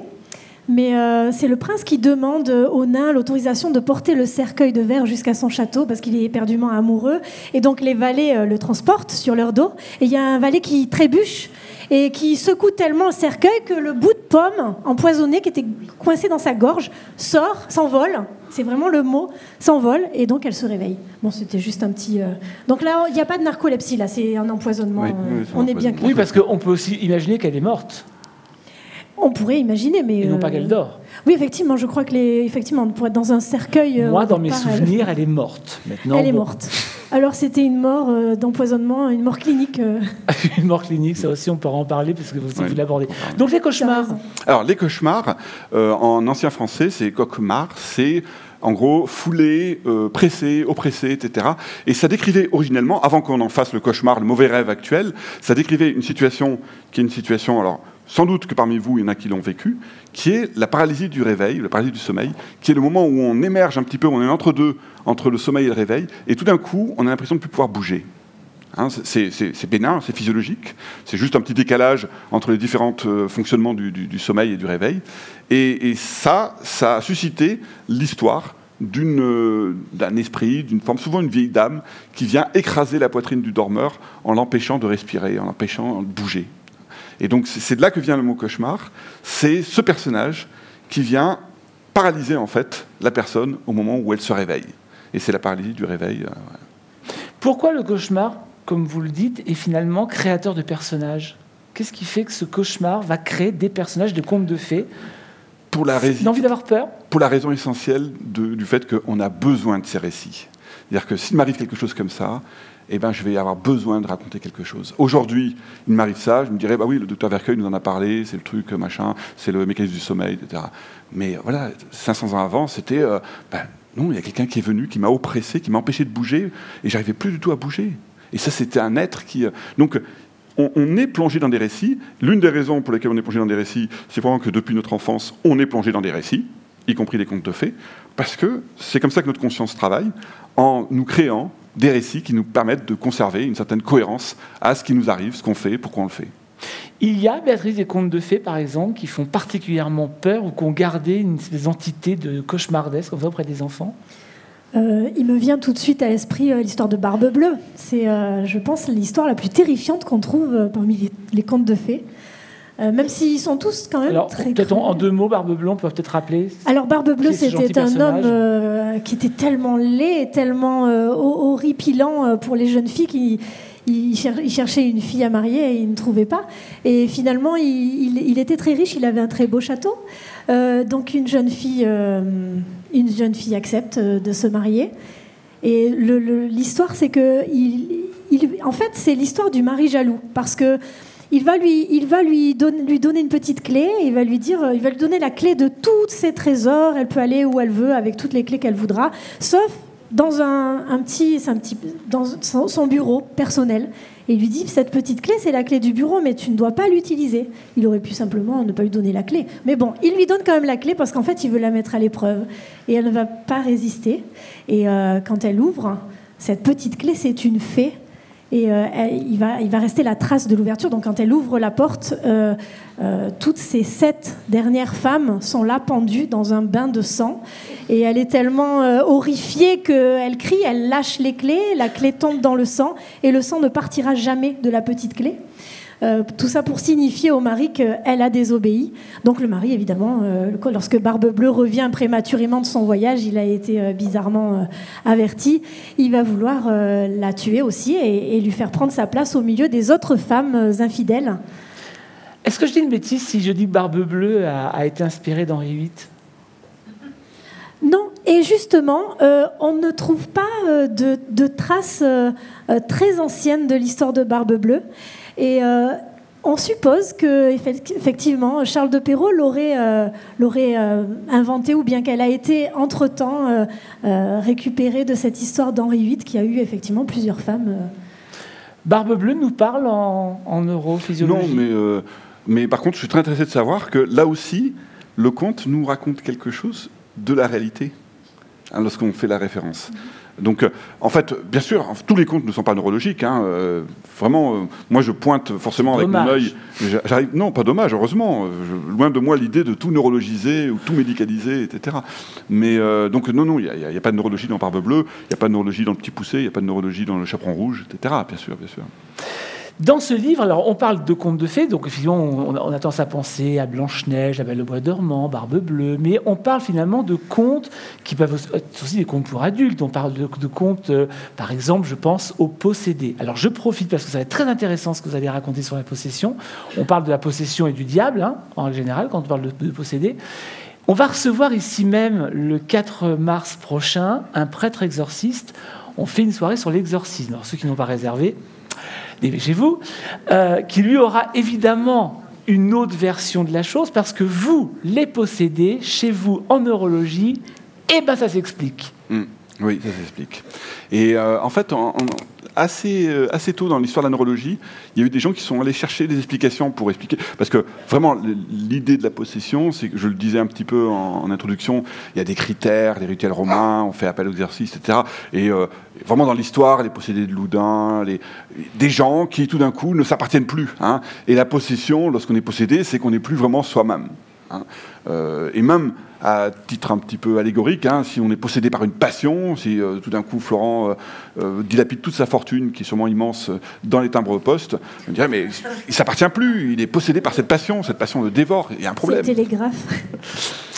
Mais euh, c'est le prince qui demande au nain l'autorisation de porter le cercueil de verre jusqu'à son château parce qu'il est éperdument amoureux. Et donc les valets euh, le transportent sur leur dos. Et il y a un valet qui trébuche et qui secoue tellement le cercueil que le bout de pomme empoisonné qui était coincé dans sa gorge sort, s'envole. C'est vraiment le mot, s'envole. Et donc elle se réveille. Bon, c'était juste un petit. euh, Donc là, il n'y a pas de narcolepsie, là, c'est un empoisonnement. Oui, euh, oui, c'est un on est bien. Oui, parce qu'on peut aussi imaginer qu'elle est morte, On pourrait imaginer, mais. et non euh, pas qu'elle dort. Oui, effectivement, je crois que les, effectivement, on pourrait être dans un cercueil. euh, Moi, dans mes elle- souvenirs, elle est morte. Maintenant, Elle est morte. Alors c'était une mort euh, d'empoisonnement, une mort clinique. euh. *laughs* Une mort clinique, ça aussi, on peut en parler parce que vous, vous l'abordez. Donc les cauchemars. Alors, les cauchemars, euh, en ancien français, c'est cauchemar, c'est en gros foulé, euh, pressé, oppressé, etc. Et ça décrivait originellement, avant qu'on en fasse le cauchemar, le mauvais rêve actuel, ça décrivait une situation qui est une situation, alors sans doute que parmi vous, il y en a qui l'ont vécu, qui est la paralysie du réveil, la paralysie du sommeil, qui est le moment où on émerge un petit peu, on est entre deux, entre le sommeil et le réveil, et tout d'un coup, on a l'impression de ne plus pouvoir bouger. Hein, c'est- bénin, c'est physiologique. C'est juste un petit décalage entre les différents euh, fonctionnements du, sommeil et du réveil. Et, ça, ça a suscité l'histoire euh, d'un esprit, d'une forme, souvent une vieille dame, qui vient écraser la poitrine du dormeur en l'empêchant de respirer, en l'empêchant de bouger. Et donc c'est de là que vient le mot cauchemar. C'est ce personnage qui vient paralyser en fait la personne au moment où elle se réveille. Et c'est la paralysie du réveil. euh, Pourquoi le cauchemar, comme vous le dites, est finalement créateur de personnages? Qu'est-ce qui fait que ce cauchemar va créer des personnages de contes de fées? Pour la raison. D'avoir peur? pour la raison essentielle de- du fait qu'on a besoin de ces récits. C'est-à-dire que s'il m'arrive quelque chose comme ça, eh ben, je vais avoir besoin de raconter quelque chose. Aujourd'hui, il m'arrive ça, je me dirais, bah oui, le docteur Vercueil nous en a parlé, c'est le truc, machin, c'est le mécanisme du sommeil, etc. Mais voilà, 500 ans avant, c'était, euh, ben, non, il y a quelqu'un qui est venu, qui m'a oppressé, qui m'a empêché de bouger, et j'arrivais plus du tout à bouger. Et ça, c'était un être qui... euh, donc, on, on est plongé dans des récits. L'une des raisons pour lesquelles on est plongé dans des récits, c'est vraiment que depuis notre enfance, on est plongé dans des récits, y compris des contes de fées, parce que c'est comme ça que notre conscience travaille, en nous créant des récits qui nous permettent de conserver une certaine cohérence à ce qui nous arrive, ce qu'on fait, pourquoi on le fait. Il y a, Béatrice, des contes de fées, par exemple, qui font particulièrement peur ou qui ont gardé une espèce d'entité de cauchemardesque comme ça auprès des enfants? Euh, il me vient tout de suite à l'esprit euh, l'histoire de Barbe Bleue. C'est, euh, je pense, l'histoire la plus terrifiante qu'on trouve euh, parmi les, les contes de fées. Euh, même s'ils sont tous quand même Alors, très peut-être en, deux mots, Barbe on peut peut-être rappeler. Alors Barbe Bleue, c'était un personnage homme euh, qui était tellement laid, et tellement euh, ho- horripilant euh, pour les jeunes filles qui il, cher- il cherchait une fille à marier et il ne trouvait pas. Et finalement, il, il- il était très riche, il avait un très beau château. Donc une jeune fille, une jeune fille accepte de se marier. Et l'histoire, c'est que, il- en fait, c'est l'histoire du mari jaloux, parce que il va lui, il va lui, donner, une petite clé. Il va lui dire, euh, il va lui donner la clé de tous ses trésors. Elle peut aller où elle veut avec toutes les clés qu'elle voudra, sauf dans un, un petit, dans son, son bureau personnel. Et il lui dit, cette petite clé, c'est la clé du bureau, mais tu ne dois pas l'utiliser. Il aurait pu simplement ne pas lui donner la clé. Mais bon, il lui donne quand même la clé parce qu'en fait, il veut la mettre à l'épreuve. Et elle ne va pas résister. Et euh, quand elle ouvre, cette petite clé, c'est une fée. Et euh, il, va, rester la trace de l'ouverture. Donc quand elle ouvre la porte, euh, euh, toutes ces sept dernières femmes sont là pendues dans un bain de sang. Et elle est tellement horrifiée qu'elle crie, elle lâche les clés, la clé tombe dans le sang et le sang ne partira jamais de la petite clé. Euh, tout ça pour signifier au mari qu'elle a désobéi. Donc le mari, évidemment, euh, lorsque Barbe Bleue revient prématurément de son voyage, il a été euh, bizarrement averti, il va vouloir la tuer aussi et, et lui faire prendre sa place au milieu des autres femmes infidèles. Est-ce que je dis une bêtise si je dis que Barbe Bleue a, a été inspirée d'Henri VIII Non, et justement, euh, on ne trouve pas euh, de, de traces euh, très anciennes de l'histoire de Barbe Bleue. Et euh, on suppose que effect- effectivement Charles de Perrault l'aurait euh, l'aurait euh, inventé ou bien qu'elle a été entre-temps euh, euh, récupérée de cette histoire d'Henri VIII qui a eu effectivement plusieurs femmes. Barbe Bleue nous parle en, en neurophysiologie? Non, mais, euh, mais par contre, je suis très intéressé de savoir que là aussi, le conte nous raconte quelque chose de la réalité hein, lorsqu'on fait la référence. Donc, euh, en fait, bien sûr, tous les contes ne sont pas neurologiques. hein, euh, vraiment, euh, moi, je pointe forcément avec mon œil. Non, pas dommage, heureusement. je- loin de moi l'idée de tout neurologiser ou tout médicaliser, etc. Mais euh, donc, non, non, il n'y a, pas de neurologie dans Barbe Bleue, il n'y a pas de neurologie dans le Petit Poussé, il n'y a pas de neurologie dans le Chaperon Rouge, etc. Bien sûr, bien sûr. Dans ce livre, alors on parle de contes de fées, donc effectivement on, a tendance à penser à Blanche-Neige, la Belle au Bois dormant, Barbe Bleue, mais on parle finalement de contes qui peuvent être aussi des contes pour adultes. On parle de, contes, euh, par exemple, je pense au possédé. Alors je profite parce que ça va être très intéressant ce que vous allez raconter sur la possession. On parle de la possession et du diable, hein, en règle générale, quand on parle de, de possédé. On va recevoir ici même, le 4 mars prochain, un prêtre exorciste. on fait une soirée sur l'exorcisme. Alors ceux qui n'ont pas réservé, dépêchez-vous, euh, qui lui aura évidemment une autre version de la chose, parce que vous, les possédés, chez vous, en neurologie, eh ben ça s'explique. Mm. Oui, ça s'explique. Et euh, en fait, euh, assez tôt dans l'histoire de la neurologie, il y a eu des gens qui sont allés chercher des explications pour expliquer. Parce que vraiment, l'idée de la possession, c'est que je le disais un petit peu en, introduction, il y a des critères, les rituels romains, on fait appel aux exercices, etc. Et euh, vraiment dans l'histoire, les possédés de Loudun, les, des gens qui tout d'un coup ne s'appartiennent plus. Hein. Et la possession, lorsqu'on est possédé, c'est qu'on n'est plus vraiment soi-même. Hein. et même à titre un petit peu allégorique, hein, si on est possédé par une passion, si euh, tout d'un coup Florent euh, euh, dilapide toute sa fortune, qui est sûrement immense, dans les timbres poste, on dirait mais il s'appartient plus, il est possédé par cette passion, cette passion le dévore, il y a un problème. C'est télégraphe.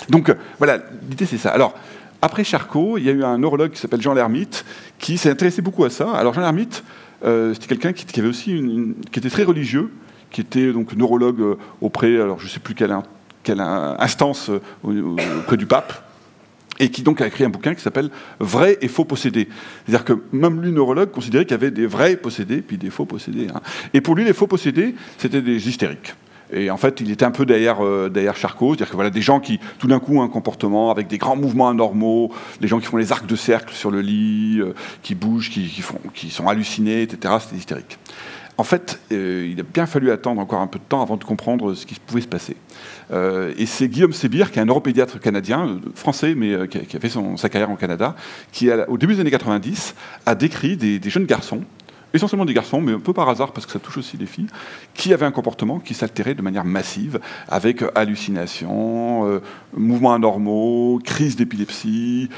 Donc voilà, l'idée c'est ça. Alors, après Charcot, il y a eu un neurologue qui s'appelle Jean Lermite, qui s'est intéressé beaucoup à ça. Alors Jean Lermite, c'était quelqu'un qui, avait aussi une, qui était très religieux, qui était donc neurologue auprès, alors je ne sais plus quel quelle instance euh, auprès du pape, et qui donc a écrit un bouquin qui s'appelle Vrai et faux possédés. C'est-à-dire que même lui, neurologue, considérait qu'il y avait des vrais possédés puis des faux possédés. Hein. Et pour lui, les faux possédés, c'était des hystériques. Et en fait, il était un peu derrière, euh, derrière Charcot, c'est-à-dire que voilà, des gens qui, tout d'un coup, ont un comportement avec des grands mouvements anormaux, des gens qui font les arcs de cercle sur le lit, euh, qui bougent, qui, qui sont hallucinés, etc. C'était hystérique. En fait, il a bien fallu attendre encore un peu de temps avant de comprendre ce qui pouvait se passer. Euh, et c'est Guillaume Sébir, qui est un neuropédiatre canadien, euh, français, mais euh, qui, a, fait sa carrière en Canada, qui, au début des années 90, a décrit des, jeunes garçons essentiellement des garçons, mais un peu par hasard, parce que ça touche aussi les filles, qui avaient un comportement qui s'altérait de manière massive, avec hallucinations, mouvements anormaux, crise d'épilepsie,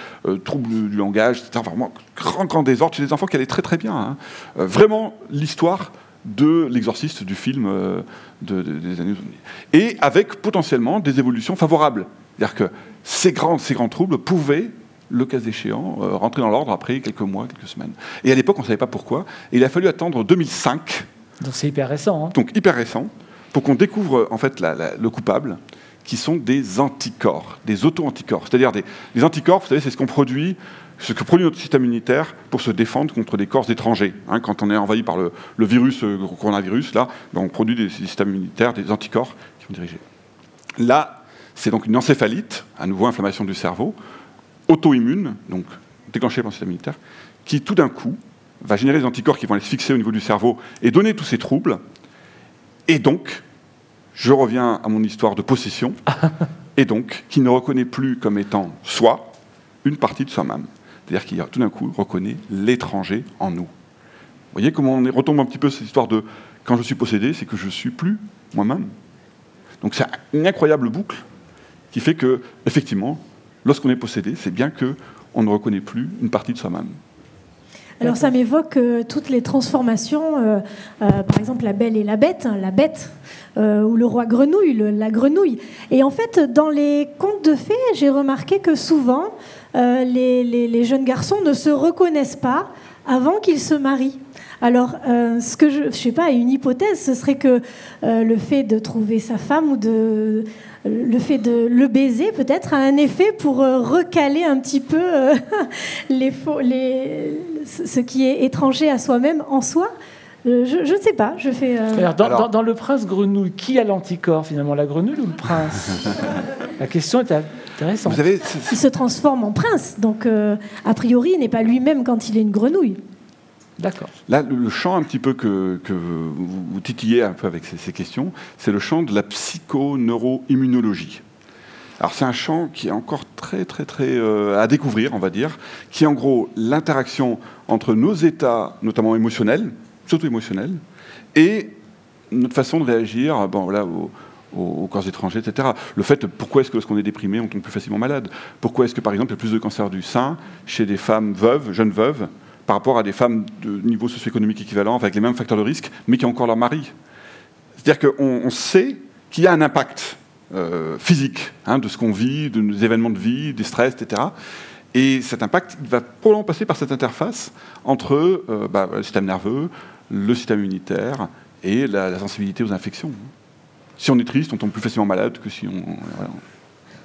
troubles du langage, etc. Vraiment, grand, grand désordre chez des enfants qui allaient très très bien. Hein. vraiment, l'histoire de l'exorciste du film euh, des années Et avec potentiellement des évolutions favorables. C'est-à-dire que ces grands, ces grands troubles pouvaient, le cas échéant, euh, rentrer dans l'ordre après quelques mois, quelques semaines. Et à l'époque, on ne savait pas pourquoi. Et il a fallu attendre 2005. Donc c'est hyper récent. Hein. Donc hyper récent, pour qu'on découvre en fait le coupable, qui sont des anticorps, des auto-anticorps. C'est-à-dire des, les anticorps, vous savez, c'est ce qu'on produit ce que produit notre système immunitaire pour se défendre contre des corps étrangers. Hein, quand on est envahi par le, virus, le euh, coronavirus, là, ben, on produit des systèmes immunitaires, des anticorps qui vont diriger. Là, c'est donc une encéphalite, à nouveau inflammation du cerveau, auto-immune, donc déclenchée par le système immunitaire, qui tout d'un coup va générer des anticorps qui vont aller se fixer au niveau du cerveau et donner tous ces troubles. Et donc, je reviens à mon histoire de possession, *laughs* et donc, qui ne reconnaît plus comme étant soi une partie de soi-même. C'est-à-dire qu'il tout d'un coup reconnaît l'étranger en nous. Vous voyez comment on retombe un petit peu cette histoire de quand je suis possédé, c'est que je ne suis plus moi-même. Donc c'est une incroyable boucle qui fait que, effectivement, lorsqu'on est possédé, c'est bien qu'on ne reconnaît plus une partie de soi-même. Alors ça m'évoque euh, toutes les transformations, euh, euh, par exemple la belle et la bête, hein, la bête, ou le roi grenouille, la grenouille. Et en fait, dans les contes de fées, j'ai remarqué que souvent, euh, les, jeunes garçons ne se reconnaissent pas avant qu'ils se marient. Alors, euh, ce que je ne sais pas, une hypothèse, ce serait que euh, le fait de trouver sa femme ou de le fait de le baiser peut-être a un effet pour recaler un petit peu *laughs* les, les, ce qui est étranger à soi-même en soi. Je, ne sais pas, je fais. dans, dans, Le Prince Grenouille, qui a l'anticorps finalement, la grenouille ou le prince? *laughs* La question est Intéressant. Vous il se transforme en prince, donc euh, a priori, il n'est pas lui-même quand il est une grenouille. D'accord. Là, le, champ un petit peu que, vous, titillez un peu avec ces, questions, c'est le champ de la psychoneuroimmunologie. Alors c'est un champ qui est encore très très très euh, à découvrir, on va dire, qui est en gros l'interaction entre nos états, notamment émotionnels, surtout émotionnels, et notre façon de réagir bon, voilà, au, aux, corps étrangers, etc. Le fait, pourquoi est-ce que lorsqu'on est déprimé, on tombe plus facilement malade? Pourquoi est-ce que, par exemple, il y a plus de cancer du sein chez des femmes veuves, jeunes veuves, par rapport à des femmes de niveau socio-économique équivalent, avec les mêmes facteurs de risque, mais qui ont encore leur mari? C'est-à-dire qu'on sait qu'il y a un impact euh, physique hein, de ce qu'on vit, de nos événements de vie, des stress, etc. Et cet impact il va probablement passer par cette interface entre euh, bah, le système nerveux, le système immunitaire et la sensibilité aux infections. Si on est triste, on tombe plus facilement malade que si on.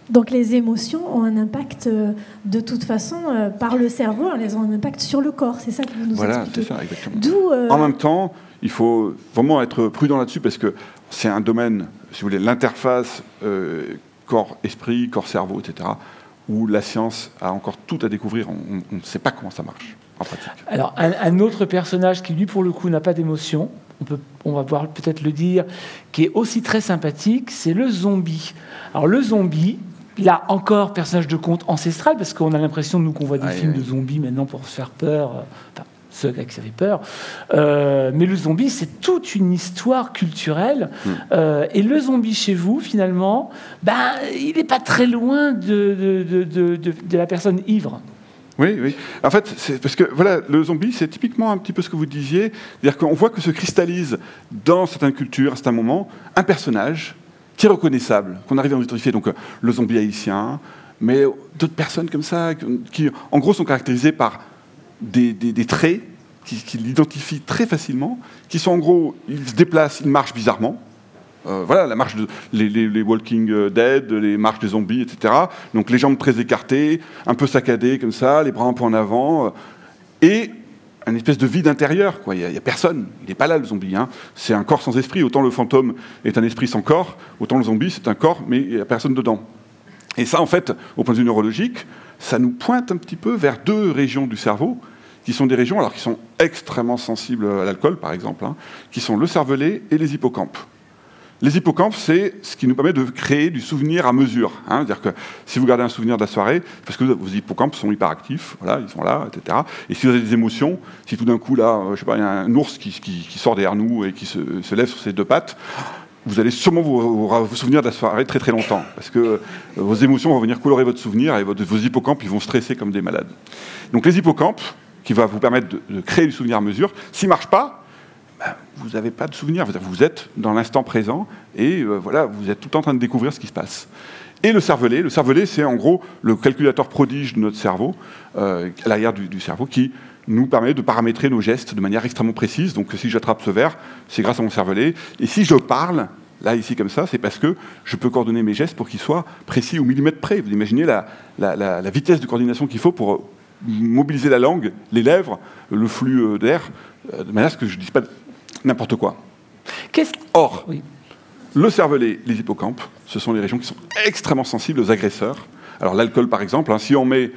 Donc les émotions ont un impact euh, de toute façon euh, par le cerveau, elles ont un impact sur le corps. C'est ça que vous nous Voilà, expliquez. c'est ça, exactement. D'où euh, En même temps, il faut vraiment être prudent là-dessus parce que c'est un domaine, si vous voulez, l'interface euh, corps-esprit, corps-cerveau, etc., où la science a encore tout à découvrir. On ne sait pas comment ça marche en pratique. Alors, un, un autre personnage qui, lui, pour le coup, n'a pas d'émotion, on, peut, on va pouvoir peut-être le dire, qui est aussi très sympathique, c'est le zombie. Alors, le zombie, là encore, personnage de conte ancestral, parce qu'on a l'impression, nous, qu'on voit des Ah, films oui. de zombies maintenant pour se faire peur. euh, Enfin, ceux qui avaient peur. Euh, mais le zombie, c'est toute une histoire culturelle. Hmm. Euh, et le zombie chez vous, finalement, ben, il n'est pas très loin de, de- de- de- de- de la personne ivre. Oui, oui. En fait, parce que voilà, le zombie, c'est typiquement un petit peu ce que vous disiez, c'est-à-dire qu'on voit que se cristallise dans certaines cultures, à certains moments, un personnage qui est reconnaissable, qu'on arrive à identifier. Donc euh, le zombie haïtien, mais d'autres personnes comme ça, qui, en gros, sont caractérisées par des traits qui, qui l'identifient très facilement, qui sont en gros, ils se déplacent, ils marchent bizarrement. Euh, voilà, la marche les, Walking Dead, les marches des zombies, etc. Donc les jambes très écartées, un peu saccadées comme ça, les bras un peu en avant, euh, et une espèce de vide intérieur. Il n'y a personne, il n'est pas là le zombie. hein. C'est un corps sans esprit. Autant le fantôme est un esprit sans corps, autant le zombie c'est un corps, mais il n'y a personne dedans. Et ça, en fait, au point de vue neurologique, ça nous pointe un petit peu vers deux régions du cerveau, qui sont des régions alors qui sont extrêmement sensibles à l'alcool, par exemple, hein, qui sont le cervelet et les hippocampes. Les hippocampes, c'est ce qui nous permet de créer du souvenir à mesure. hein. C'est-à-dire que si vous gardez un souvenir de la soirée, parce que vos hippocampes sont hyperactifs, voilà, ils sont là, etc. Et si vous avez des émotions, si tout d'un coup, là, euh, je sais pas, il y a un ours qui, sort derrière nous et qui se, lève sur ses deux pattes, vous allez sûrement vous, souvenir de la soirée très très longtemps, parce que euh, vos émotions vont venir colorer votre souvenir et vos hippocampes, ils vont stresser comme des malades. Donc les hippocampes, qui va vous permettre de, de créer du souvenir à mesure, s'ils ne marchent pas, ben, vous n'avez pas de souvenir. Vous- êtes dans l'instant présent et euh, voilà, vous êtes tout en train de découvrir ce qui se passe. Et le cervelet, le cervelet, c'est en gros le calculateur prodige de notre cerveau, euh, à l'arrière du, cerveau, qui nous permet de paramétrer nos gestes de manière extrêmement précise. Donc si j'attrape ce verre, c'est grâce à mon cervelet. Et si je parle, là, ici, comme ça, c'est parce que je peux coordonner mes gestes pour qu'ils soient précis au millimètre près. Vous imaginez la, vitesse de coordination qu'il faut pour mobiliser la langue, les lèvres, le flux euh, d'air, de manière à ce que je ne dise pas n'importe quoi. Or, Oui. le cervelet, les hippocampes, ce sont les régions qui sont extrêmement sensibles aux agresseurs. Alors l'alcool, par exemple, hein, si on met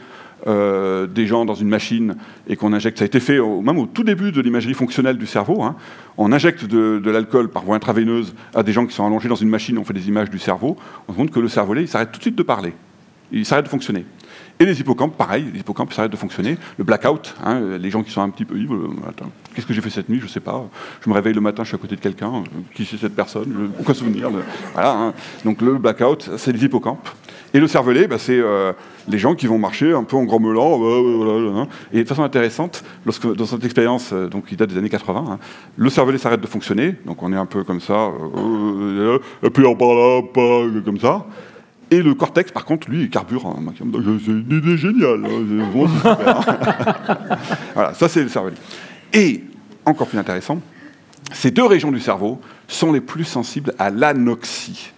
euh, des gens dans une machine et qu'on injecte, ça a été fait au- même au tout début de l'imagerie fonctionnelle du cerveau, hein, on injecte de, de l'alcool par voie intraveineuse à des gens qui sont allongés dans une machine, on fait des images du cerveau, on se rend compte que le cervelet, il s'arrête tout de suite de parler, il s'arrête de fonctionner. Et les hippocampes, pareil, les hippocampes s'arrêtent de fonctionner. Le blackout, hein, les gens qui sont un petit peu ivres, euh, qu'est-ce que j'ai fait cette nuit Je ne sais pas. Je me réveille le matin, je suis à côté de quelqu'un. euh, Qui c'est cette personne? Aucun souvenir. Voilà. hein. Donc le blackout, c'est les hippocampes. Et le cervelet, bah, c'est euh, les gens qui vont marcher un peu en grommelant. hein. Et de façon intéressante, lorsque, dans cette expérience, donc, qui date des années 80, hein, le cervelet s'arrête de fonctionner. Donc on est un peu comme ça. et puis on parle comme ça. Et le cortex, par contre, lui, il carbure un maximum. Donc, C'est une idée géniale. hein, c'est vraiment super. *laughs* *laughs* voilà, ça c'est le cervelet. Et, encore plus intéressant, ces deux régions du cerveau sont les plus sensibles à l'anoxie.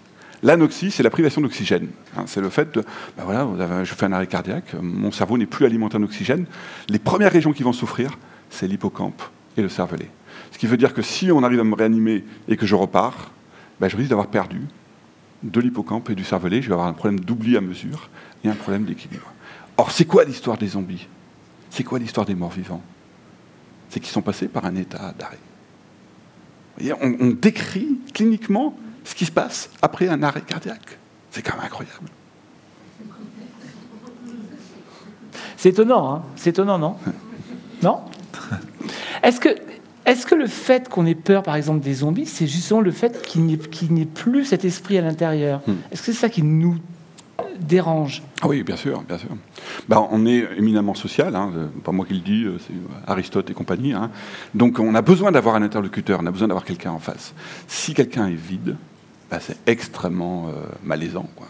L'anoxie, c'est la privation d'oxygène. Hein, c'est le fait de, ben voilà, vous avez- je fais un arrêt cardiaque, mon cerveau n'est plus alimenté en oxygène. Les premières régions qui vont souffrir, c'est l'hippocampe et le cervelet. Ce qui veut dire que si on arrive à me réanimer et que je repars, ben, je risque d'avoir perdu de l'hippocampe et du cervelet, je vais avoir un problème d'oubli à mesure et un problème d'équilibre. Or, c'est quoi l'histoire des zombies? C'est quoi l'histoire des morts vivants? C'est qu'ils sont passés par un état d'arrêt. On, on décrit cliniquement ce qui se passe après un arrêt cardiaque. C'est quand même incroyable. C'est étonnant, hein C'est étonnant, non? Non? Est-ce que, est que le fait qu'on ait peur, par exemple, des zombies, c'est justement le fait qu'il n'y ait, plus cet esprit à l'intérieur Hmm. Est-ce que c'est ça qui nous dérange? Ah oui, bien sûr, bien sûr. Ben, on est éminemment social, hein, euh, pas moi qui le dis, euh, c'est Aristote et compagnie. hein. Donc on a besoin d'avoir un interlocuteur, on a besoin d'avoir quelqu'un en face. Si quelqu'un est vide, ben, c'est extrêmement euh, malaisant. Quoi.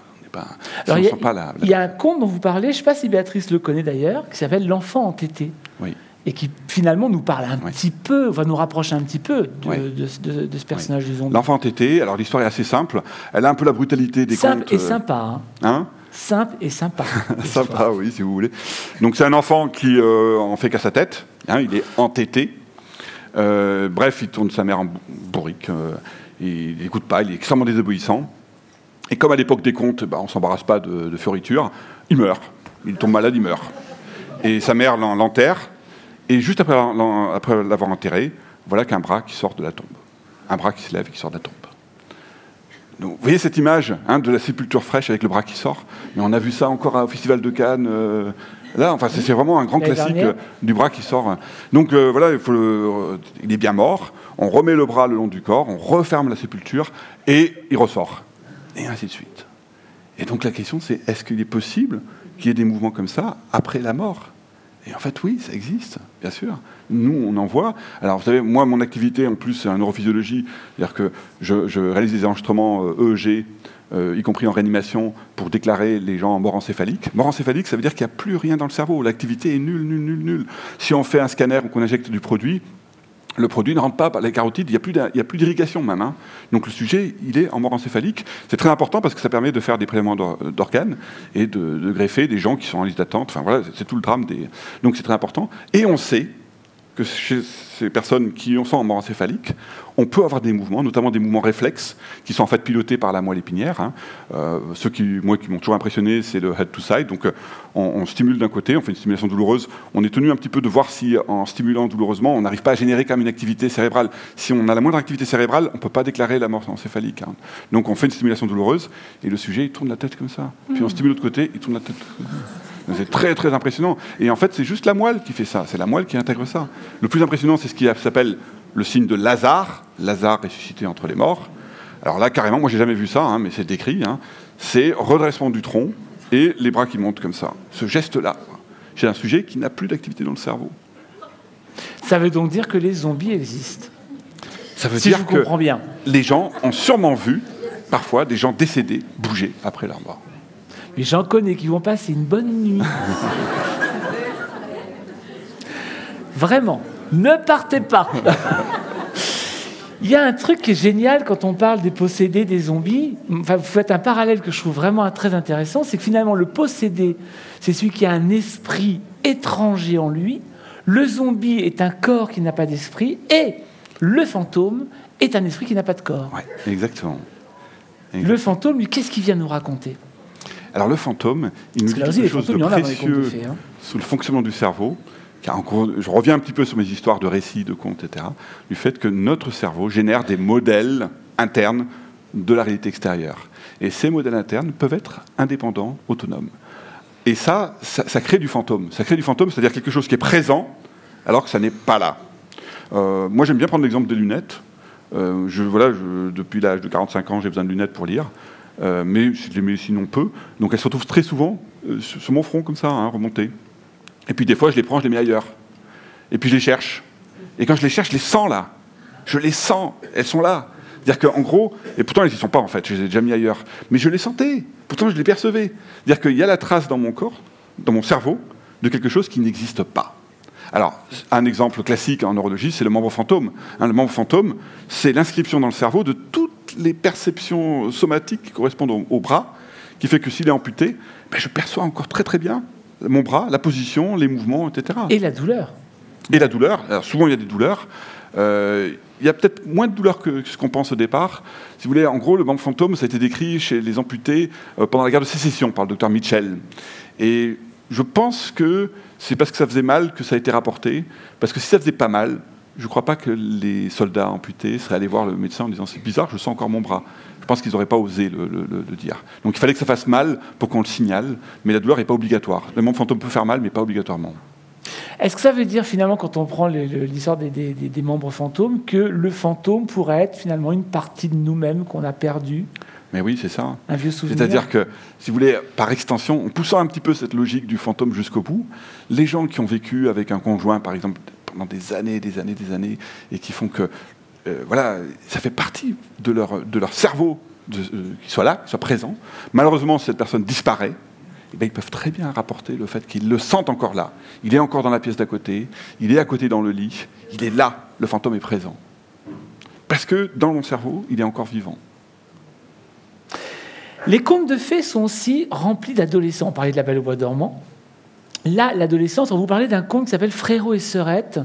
Alors, il y a- sent pas la- la- Il y a un conte dont vous parlez, je ne sais pas si Béatrice le connaît d'ailleurs, qui s'appelle L'enfant entêté. Oui. Et qui finalement nous parle un petit peu, va nous rapprocher un petit peu de, Oui. de- de- de ce personnage du zombie. L'enfant tété, alors l'histoire est assez simple. Elle a un peu la brutalité des Simple contes. et euh, sympa. hein. hein simple et sympa. *laughs* Sympa, oui, si vous voulez. Donc c'est un enfant qui euh, en fait qu'à sa tête. hein, il est entêté. Euh, bref, il tourne sa mère en bou- bourrique. euh, il n'écoute pas, il est extrêmement désobéissant. Et comme à l'époque des contes, bah, on ne s'embarrasse pas de, de fioritures, il meurt. Il tombe malade, il meurt. Et sa mère l'en- l'enterre. Et juste après l'avoir enterré, voilà qu'un bras qui sort de la tombe. Un bras qui se lève et qui sort de la tombe. Donc, vous voyez cette image hein, de la sépulture fraîche avec le bras qui sort? Mais on a vu ça encore au Festival de Cannes. euh, là, enfin, c'est vraiment un grand classique euh, du bras qui sort. Donc euh, voilà, il, faut le- il est bien mort. On remet le bras le long du corps, on referme la sépulture et il ressort. Et ainsi de suite. Et donc la question, c'est est-ce qu'il est possible qu'il y ait des mouvements comme ça après la mort? Et en fait, oui, ça existe, bien sûr. Nous, on en voit. Alors, vous savez, moi, mon activité, en plus, c'est la neurophysiologie. C'est-à-dire que je, réalise des enregistrements euh, EEG, euh, y compris en réanimation, pour déclarer les gens en mort encéphalique. Mort encéphalique, ça veut dire qu'il n'y a plus rien dans le cerveau. L'activité est nulle, nulle, nulle, nulle. Si on fait un scanner ou qu'on injecte du produit, le produit ne rentre pas par les carotides, il n'y a plus d'irrigation même. hein. Donc le sujet, il est en mort encéphalique. C'est très important parce que ça permet de faire des prélèvements d'or- d'organes et de, greffer des gens qui sont en liste d'attente. C'est- tout le drame. Donc c'est très important. Et on sait que chez ces personnes qui sont en mort encéphalique, on peut avoir des mouvements, notamment des mouvements réflexes, qui sont en fait pilotés par la moelle épinière. hein. Euh, ceux qui, moi, qui m'ont toujours impressionné, c'est le head to side. Donc, euh, on, on stimule d'un côté, on fait une stimulation douloureuse. On est tenu un petit peu de voir si, en stimulant douloureusement, on n'arrive pas à générer quand même une activité cérébrale. Si on a la moindre activité cérébrale, on ne peut pas déclarer la mort encéphalique. hein. Donc, on fait une stimulation douloureuse et le sujet, il tourne la tête comme ça. Puis on stimule de l'autre côté, il tourne la tête comme ça. C'est très très impressionnant. Et en fait, c'est juste la moelle qui fait ça. C'est la moelle qui intègre ça. Le plus impressionnant, c'est ce qui s'appelle le signe de Lazare. Lazare ressuscité entre les morts. Alors là, carrément, moi j'ai jamais vu ça, hein, mais c'est décrit. hein. C'est redressement du tronc et les bras qui montent comme ça. Ce geste-là, chez un sujet qui n'a plus d'activité dans le cerveau. Ça veut donc dire que les zombies existent. Ça veut Si dire je que comprends bien. les gens ont sûrement vu parfois des gens décédés bouger après leur mort. Mais j'en connais qui vont passer une bonne nuit. Vraiment, ne partez pas. Il y a un truc qui est génial quand on parle des possédés, des zombies. Enfin, vous faites un parallèle que je trouve vraiment très intéressant, c'est que finalement le possédé, c'est celui qui a un esprit étranger en lui. Le zombie est un corps qui n'a pas d'esprit et le fantôme est un esprit qui n'a pas de corps. Ouais, exactement. Le fantôme, lui, qu'est-ce qu'il vient nous raconter? Alors le fantôme, il nous dit quelque chose de précieux fées. hein. sur le fonctionnement du cerveau. Car encore, je reviens un petit peu sur mes histoires de récits, de contes, etc. Du fait que notre cerveau génère des modèles internes de la réalité extérieure. Et ces modèles internes peuvent être indépendants, autonomes. Et ça, ça, ça crée du fantôme. Ça crée du fantôme, c'est-à-dire quelque chose qui est présent alors que ça n'est pas là. Euh, moi, j'aime bien prendre l'exemple des lunettes. Euh, je, voilà, je- depuis l'âge de 45 ans, j'ai besoin de lunettes pour lire. Euh, mais je les mets sinon peu. Donc elles se retrouvent très souvent euh, sur, mon front, comme ça, hein, remontées. Et puis des fois, je les prends, je les mets ailleurs. Et puis je les cherche. Et quand je les cherche, je les sens là. Je les sens. Elles sont là. C'est-à-dire qu'en gros, et pourtant elles n'y sont pas en fait, je les ai déjà mis ailleurs. Mais je les sentais. Pourtant, je les percevais. C'est-à-dire qu'il y a la trace dans mon corps, dans mon cerveau, de quelque chose qui n'existe pas. Alors, un exemple classique en neurologie, c'est le membre fantôme. Hein, le membre fantôme, c'est l'inscription dans le cerveau de toutes les perceptions somatiques qui correspondent au, au bras, qui fait que s'il est amputé, ben, je perçois encore très très bien mon bras, la position, les mouvements, etc. Et la douleur. Et la douleur, alors souvent il y a des douleurs. Euh, il y a peut-être moins de douleurs que ce qu'on pense au départ. Si vous voulez, en gros, le membre fantôme, ça a été décrit chez les amputés euh, pendant la guerre de sécession par le docteur Mitchell. Et je pense que c'est parce que ça faisait mal que ça a été rapporté. Parce que si ça faisait pas mal, je ne crois pas que les soldats amputés seraient allés voir le médecin en disant c'est bizarre, je sens encore mon bras. Je pense qu'ils n'auraient pas osé le, dire. Donc il fallait que ça fasse mal pour qu'on le signale, mais la douleur n'est pas obligatoire. Le membre fantôme peut faire mal, mais pas obligatoirement. Est-ce que ça veut dire finalement, quand on prend l'histoire des- des membres fantômes, que le fantôme pourrait être finalement une partie de nous-mêmes qu'on a perdue, Mais oui, c'est ça. un vieux souvenir C'est-à-dire que, si vous voulez, par extension, en poussant un petit peu cette logique du fantôme jusqu'au bout, les gens qui ont vécu avec un conjoint, par exemple, pendant des années, des années, des années, et qui font que, euh, voilà, ça fait partie de leur, de leur cerveau, euh, qu'il soit là, qu'il soit présent. Malheureusement, si cette personne disparaît, eh ils peuvent très bien rapporter le fait qu'ils le sentent encore là. Il est encore dans la pièce d'à côté, il est à côté dans le lit, il est là, le fantôme est présent. Parce que dans mon cerveau, il est encore vivant. Les contes de fées sont aussi remplis d'adolescents. On parlait de la Belle au bois dormant. Là, l'adolescence, on vous parlait d'un conte qui s'appelle Frérot et Sœurette.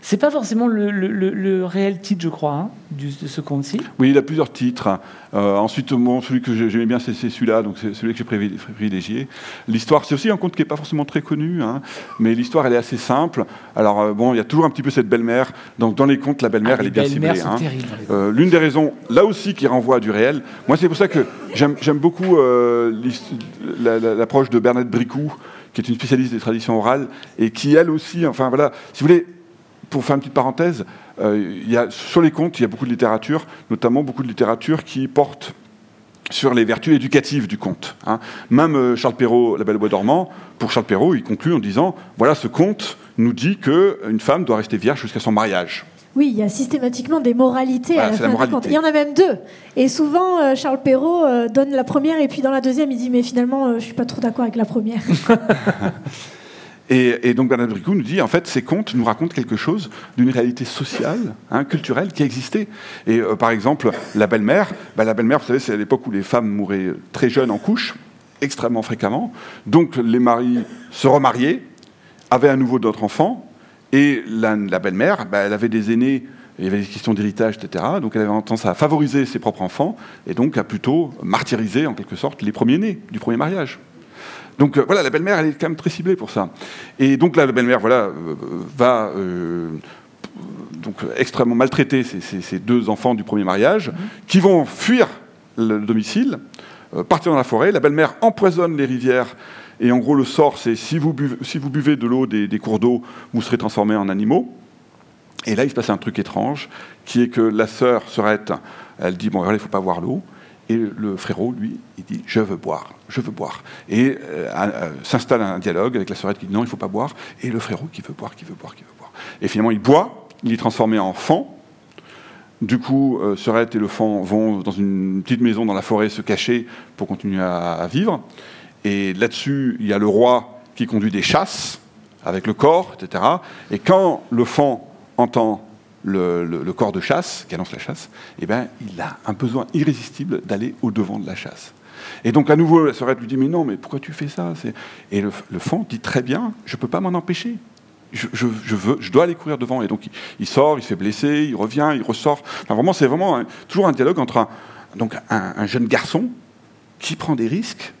C'est pas forcément le, le- le- le réel titre, je crois, hein, du- de ce conte-ci. Oui, il a plusieurs titres. Euh, ensuite, bon, celui que j'ai- j'aimais bien, c'est celui-là, donc c'est celui que j'ai privi- privilégié. L'histoire, c'est aussi un conte qui n'est pas forcément très connu, hein, mais l'histoire, elle est assez simple. Alors, euh, bon, il y a toujours un petit peu cette belle-mère. Donc, dans les contes, la belle-mère, Ah, elle est bien ciblée. hein. Euh, L'une des raisons, là aussi, qui renvoie à du réel, moi, c'est pour ça que j'aime beaucoup euh, l'approche de Bernadette Bricou, qui est une spécialiste des traditions orales, et qui, elle aussi, enfin, voilà, si vous voulez, pour faire une petite parenthèse, euh, il y a, sur les contes, il y a beaucoup de littérature, notamment beaucoup de littérature qui porte sur les vertus éducatives du conte. hein. Même euh, Charles Perrault, La Belle au Bois dormant, pour Charles Perrault, il conclut en disant voilà, ce conte nous dit qu'une femme doit rester vierge jusqu'à son mariage. Oui, il y a systématiquement des moralités Voilà, à la fin la du conte. Il y en a même deux. Et souvent, euh, Charles Perrault donne la première et puis dans la deuxième, il dit mais finalement, je suis pas trop d'accord avec la première. *laughs* Et, donc Bernard Bricou nous dit, en fait, ces contes nous racontent quelque chose d'une réalité sociale, hein, culturelle, qui existait. Et euh, par exemple, la belle-mère, bah, la belle-mère, vous savez, c'est à l'époque où les femmes mouraient très jeunes en couche, extrêmement fréquemment. Donc les maris se remariaient, avaient à nouveau d'autres enfants, et la, la belle-mère, bah, elle avait des aînés, il y avait des questions d'héritage, etc. Donc elle avait tendance à favoriser ses propres enfants, et donc à plutôt martyriser, en quelque sorte, les premiers-nés du premier mariage. Donc euh, voilà, la belle-mère, elle est quand même très ciblée pour ça. Et donc là, la belle-mère, voilà, euh, va euh, donc extrêmement maltraiter ces, deux enfants du premier mariage, qui vont fuir le domicile, partir dans la forêt. La belle-mère empoisonne les rivières. Et en gros, le sort, c'est si vous buvez, de l'eau des, cours d'eau, vous serez transformés en animaux. Et là, il se passe un truc étrange, qui est que la sœur Sœurette, elle dit bon, il faut pas boire l'eau. Et le frérot, lui, il dit je veux boire, je veux boire. Et euh, euh, s'installe un dialogue avec la sœurette qui dit non, il faut pas boire. Et le frérot qui veut boire, qui veut boire, qui veut boire. Et finalement, il boit, il est transformé en fan. Du coup, euh, et le fan vont dans une petite maison dans la forêt se cacher pour continuer à, à vivre. Et là-dessus, il y a le roi qui conduit des chasses avec le corps, etc. Et quand le fan entend le, corps de chasse, qui annonce la chasse, eh ben, il a un besoin irrésistible d'aller au-devant de la chasse. Et donc à nouveau, la sœurette lui dit, mais non, mais pourquoi tu fais ça? Et le, fan dit très bien, je ne peux pas m'en empêcher. Je, dois aller courir devant. Et donc il, sort, il se fait blesser, il revient, il ressort. Vraiment, c'est vraiment un- toujours un dialogue entre un jeune garçon qui prend des risques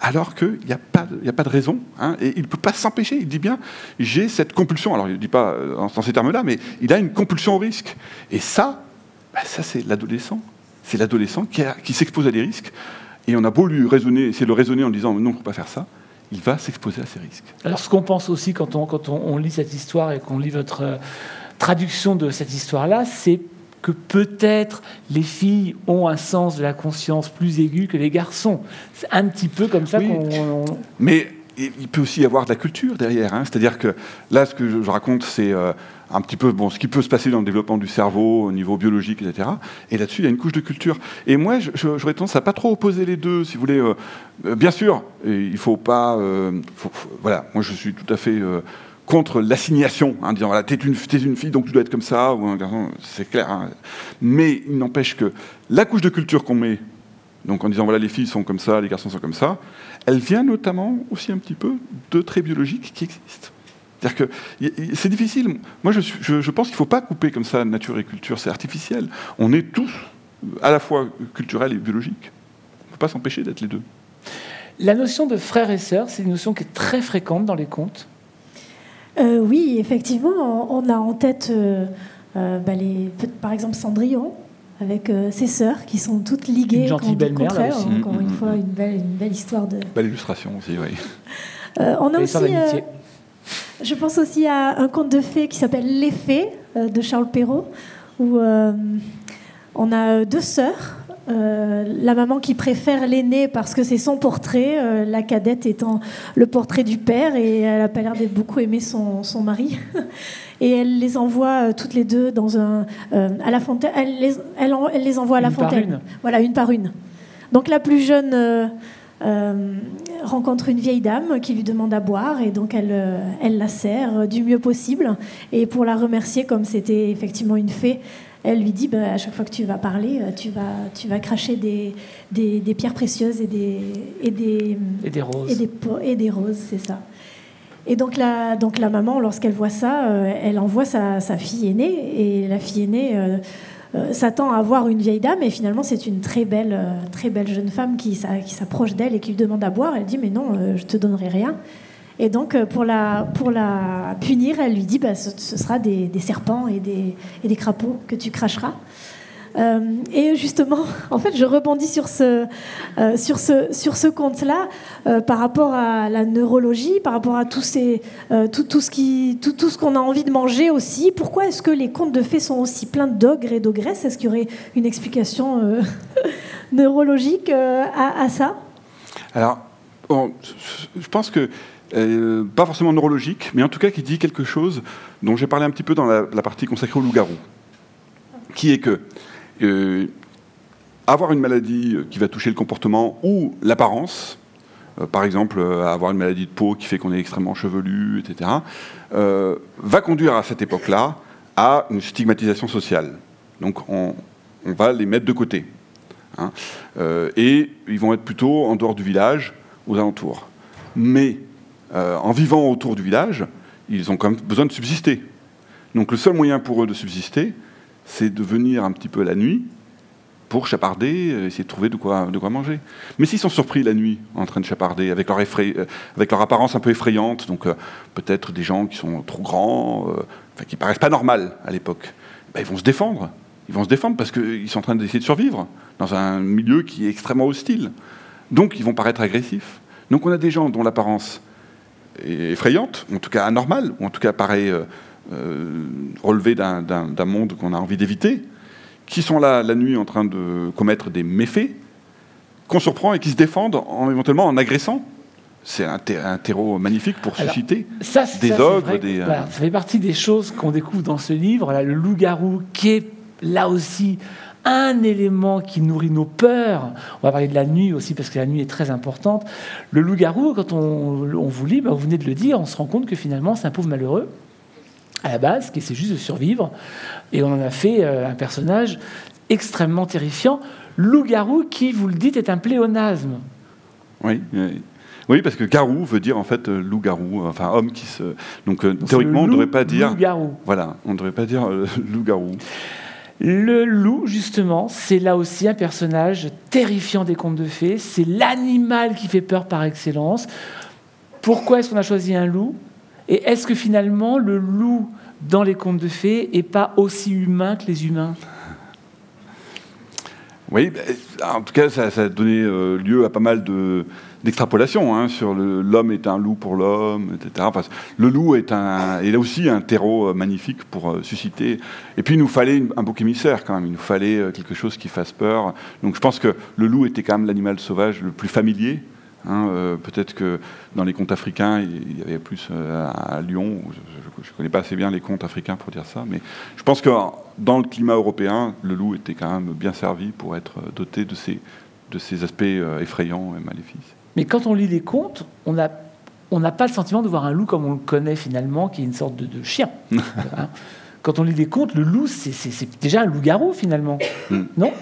alors qu'il n'y a, pas de- raison. hein, et il ne peut pas s'empêcher. Il dit bien, j'ai cette compulsion. Alors il ne dit pas euh, dans, ces termes-là, mais il a une compulsion au risque. Et ça, bah, ça c'est l'adolescent. C'est l'adolescent qui, s'expose à des risques. Et on a beau lui raisonner, essayer de le raisonner en disant non, il ne faut pas faire ça, il va s'exposer à ces risques. Alors, ce qu'on pense aussi quand on lit cette histoire et qu'on lit votre euh, traduction de cette histoire-là, c'est que peut-être les filles ont un sens de la conscience plus aigu que les garçons. C'est un petit peu comme ça Oui. qu'on. on- Mais il peut aussi y avoir de la culture derrière. hein. C'est-à-dire que là, ce que je, raconte, c'est euh, un petit peu bon, ce qui peut se passer dans le développement du cerveau au niveau biologique, etc. Et là-dessus, il y a une couche de culture. Et moi, j'aurais tendance à pas trop opposer les deux, si vous voulez. euh, euh, bien sûr, il faut pas. euh, faut- faut- voilà, moi, je suis tout à fait. Contre l'assignation, hein, disant voilà, t'es une, une fille donc tu dois être comme ça, ou un garçon, c'est clair. hein. Mais il n'empêche que la couche de culture qu'on met donc en disant voilà les filles sont comme ça, les garçons sont comme ça, elle vient notamment aussi un petit peu de traits biologiques qui existent. C'est-à-dire que c'est difficile. Moi je, je- je pense qu'il ne faut pas couper comme ça nature et culture, c'est artificiel. On est tous à la fois culturels et biologiques. On ne peut pas s'empêcher d'être les deux. La notion de frère et sœur, c'est une notion qui est très fréquente dans les contes. Euh, oui, effectivement, on a en tête, euh, euh, bah, les, par exemple, Cendrillon, avec euh, ses sœurs qui sont toutes liguées. Une gentille belle-mère, là aussi. Encore Mm, une mm, fois, mm. une belle, une belle histoire de. Belle illustration aussi, oui. Euh, on a Et aussi, euh, je pense aussi à un conte de fées qui s'appelle Les Fées euh, de Charles Perrault, où euh, on a deux sœurs. Euh, la maman qui préfère l'aînée parce que c'est son portrait, euh, la cadette étant le portrait du père et elle n'a pas l'air d'être beaucoup aimé son, son mari. *laughs* Et elle les envoie euh, toutes les deux dans un, à la fontaine. Elle les, elle en- elle les envoie à la Une par fontaine. une. Voilà, une par une. Donc la plus jeune rencontre une vieille dame qui lui demande à boire et donc elle, elle la sert du mieux possible. Et pour la remercier, comme c'était effectivement une fée, elle lui dit bah, à chaque fois que tu vas parler, euh, tu vas, tu vas cracher des, des, des pierres précieuses et des, et des, Et des roses. et des, po- et des roses, c'est ça. Et donc la, donc la maman, lorsqu'elle voit ça, euh, elle envoie sa, sa fille aînée, et la fille aînée euh, euh, s'attend à voir une vieille dame, et finalement c'est une très belle, très belle jeune femme qui, qui s'approche d'elle et qui lui demande à boire. Elle dit mais non, je te donnerai rien. Et donc euh, pour la, pour la punir, elle lui dit bah, ce, sera des, serpents et des, et des crapauds que tu cracheras. Euh, et justement, *laughs* en fait, je rebondis sur ce, euh, sur ce, sur ce conte-là euh, par rapport à la neurologie, par rapport à tous ces, tout, tout ce qui, tout, tout ce qu'on a envie de manger aussi. Pourquoi est-ce que les contes de fées sont aussi pleins d'ogres et d'ogresses Est-ce qu'il y aurait une explication *laughs* neurologique à, ça? Alors, je pense que, euh, pas forcément neurologique, mais en tout cas qui dit quelque chose dont j'ai parlé un petit peu dans la, partie consacrée au loup-garou, qui est que euh, avoir une maladie euh, qui va toucher le comportement ou l'apparence, par exemple avoir une maladie de peau qui fait qu'on est extrêmement chevelu, etc., va conduire à cette époque-là à une stigmatisation sociale. Donc on, va les mettre de côté. hein. Et ils vont être plutôt en dehors du village, aux alentours. Mais euh, en vivant autour du village, ils ont quand même besoin de subsister. Donc le seul moyen pour eux de subsister, c'est de venir un petit peu la nuit pour chaparder, euh, essayer de trouver de quoi, de quoi manger. Mais s'ils sont surpris la nuit en train de chaparder, avec leur, euh, apparence un peu effrayante, donc peut-être des gens qui sont trop grands, euh, qui paraissent pas normales à l'époque, ben, ils vont se défendre. Ils vont se défendre parce qu'ils sont en train d'essayer de survivre dans un milieu qui est extrêmement hostile. Donc ils vont paraître agressifs. Donc on a des gens dont l'apparence effrayante, ou en tout cas anormale, ou en tout cas paraît euh, euh, relever d'un- monde qu'on a envie d'éviter, qui sont là la nuit en train de commettre des méfaits, qu'on surprend et qui se défendent en, éventuellement en agressant. C'est un, ter- un terreau magnifique pour Alors, susciter. Ça, Des ça, ogres, que, euh, voilà, ça fait partie des choses qu'on découvre dans ce livre. Là, le loup-garou, qui est là aussi un élément qui nourrit nos peurs. On va parler de la nuit aussi, parce que la nuit est très importante. Le loup-garou, quand on, on vous lit, bah, vous venez de le dire, on se rend compte que finalement, c'est un pauvre malheureux, à la base, qui essaie juste de survivre. Et on en a fait euh, un personnage extrêmement terrifiant. Loup-garou, qui, vous le dites, est un pléonasme. Oui, oui. Oui, parce que garou veut dire en fait euh, loup-garou, enfin homme qui se. Donc, euh, théoriquement, on ne devrait pas dire. Loup-garou. Voilà, on ne devrait pas dire euh, *laughs* loup-garou. Le loup, justement, c'est là aussi un personnage terrifiant des contes de fées. C'est l'animal qui fait peur par excellence. Pourquoi est-ce qu'on a choisi un loup? Et est-ce que finalement le loup dans les contes de fées est pas aussi humain que les humains? Oui, en tout cas, ça, ça a donné euh, lieu à pas mal de- d'extrapolations hein, sur l'homme est un loup pour l'homme, etc. Enfin, le loup est, un, est aussi un terreau euh, magnifique pour euh, susciter. Et puis, il nous fallait un bouc émissaire quand même. Il nous fallait euh, quelque chose qui fasse peur. Donc, je pense que le loup était quand même l'animal sauvage le plus familier. hein. Peut-être que dans les contes africains, il y avait plus à Lyon. Je ne connais pas assez bien les contes africains pour dire ça, mais je pense que dans le climat européen, le loup était quand même bien servi pour être doté de ces, de ces aspects effrayants et maléfiques. Mais quand on lit les contes, on a on n'a pas le sentiment de voir un loup comme on le connaît finalement, qui est une sorte de, de chien. *laughs* Hein. Quand on lit les contes, le loup, c'est- c'est c'est déjà un loup-garou finalement. Mm. Non?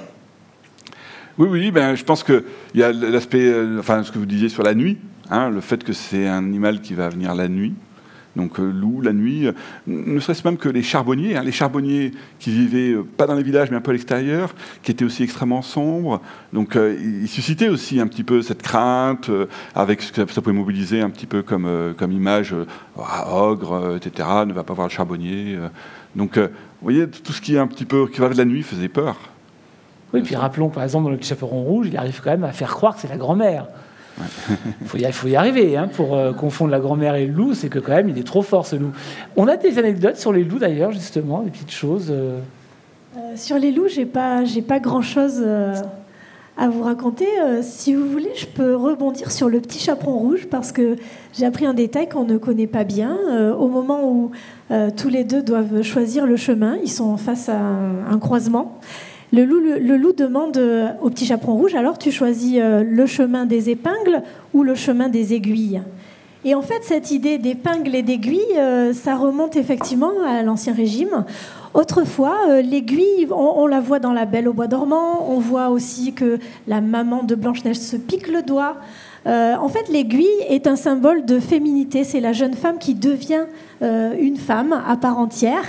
Oui, oui, ben, je pense qu'il y a l'aspect, euh, enfin, ce que vous disiez sur la nuit, hein, le fait que c'est un animal qui va venir la nuit. Donc, euh, loup, la nuit, euh, ne serait-ce même que les charbonniers, hein, les charbonniers qui vivaient euh, pas dans les villages mais un peu à l'extérieur, qui étaient aussi extrêmement sombres. Donc, ils suscitaient aussi un petit peu cette crainte, avec ce que ça pouvait mobiliser un petit peu comme, comme image, Ah, ogre, etc., ne va pas voir le charbonnier. Donc, vous voyez, tout ce qui est un petit peu, qui va de la nuit faisait peur. Oui, puis rappelons par exemple dans le chaperon rouge, il arrive quand même à faire croire que c'est la grand-mère. Il faut, y- arriver hein, pour euh, confondre la grand-mère et le loup, c'est que quand même il est trop fort ce loup. On a des anecdotes sur les loups d'ailleurs, justement, des petites choses. euh. Euh, sur les loups, j'ai pas, pas grand-chose à vous raconter. Si vous voulez, je peux rebondir sur le petit chaperon rouge parce que j'ai appris un détail qu'on ne connaît pas bien. Au moment où tous les deux doivent choisir le chemin, ils sont face à un croisement. Le loup, demande euh, au petit chaperon rouge alors tu choisis euh, le chemin des épingles ou le chemin des aiguilles Et en fait, cette idée d'épingle et d'aiguille, euh, ça remonte effectivement à l'Ancien Régime. Autrefois, euh, l'aiguille, on, la voit dans La Belle au Bois dormant, on voit aussi que la maman de Blanche-Neige se pique le doigt. En fait, l'aiguille est un symbole de féminité, c'est la jeune femme qui devient une femme à part entière.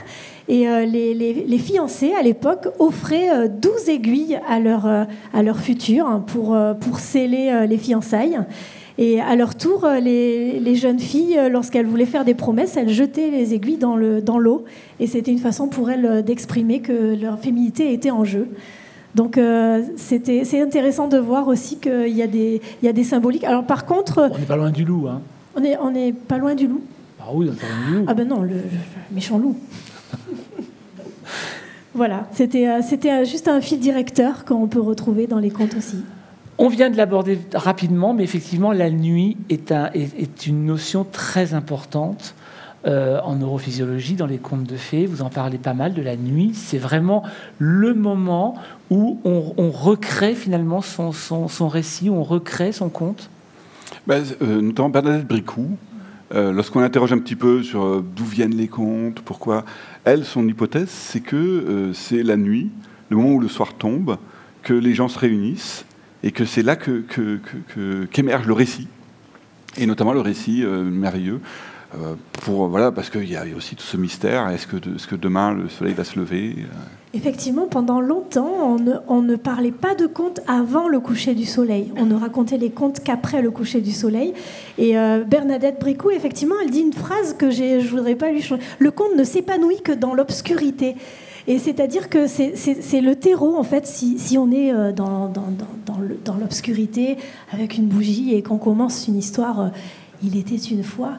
Et les, fiancés, à l'époque, offraient 12 aiguilles à leur, à leur futur hein, pour, pour sceller les fiançailles. Et à leur tour, euh, les, jeunes filles, euh, lorsqu'elles voulaient faire des promesses, elles jetaient les aiguilles dans l'eau. Dans et c'était une façon pour elles euh, d'exprimer que leur féminité était en jeu. Donc c'est intéressant de voir aussi qu'il y, a des, il y a des symboliques. Alors par contre... On n'est pas loin du loup. Hein. On n'est on est pas loin du loup. Ah oui, on est pas loin du loup. Ah ben non, le, méchant loup. *laughs* voilà, c'était juste un fil directeur qu'on peut retrouver dans les contes aussi. On vient de l'aborder rapidement, mais effectivement, la nuit est, une notion très importante euh, en neurophysiologie, dans les contes de fées. Vous en parlez pas mal de la nuit. C'est vraiment le moment où on, recrée finalement son, récit, on recrée son conte. Ben, euh, notamment Bernadette Bricou, euh, lorsqu'on interroge un petit peu sur d'où viennent les contes, pourquoi, elle, son hypothèse, c'est que c'est la nuit, le moment où le soir tombe, que les gens se réunissent et que c'est là qu'émerge que, le récit, et notamment le récit euh, merveilleux, euh, pour, voilà, parce qu'il y a aussi tout ce mystère, est-ce que, est que demain le soleil va se lever? euh? Effectivement, pendant longtemps, on ne, ne, parlait pas de contes avant le coucher du soleil. On ne racontait les contes qu'après le coucher du soleil. Et Bernadette Bricou, effectivement, elle dit une phrase que je voudrais pas lui changer. Le conte ne s'épanouit que dans l'obscurité. Et c'est-à-dire que c'est le terreau, en fait, si, on est euh, dans, dans, l'obscurité avec une bougie et qu'on commence une histoire, euh, il était une fois,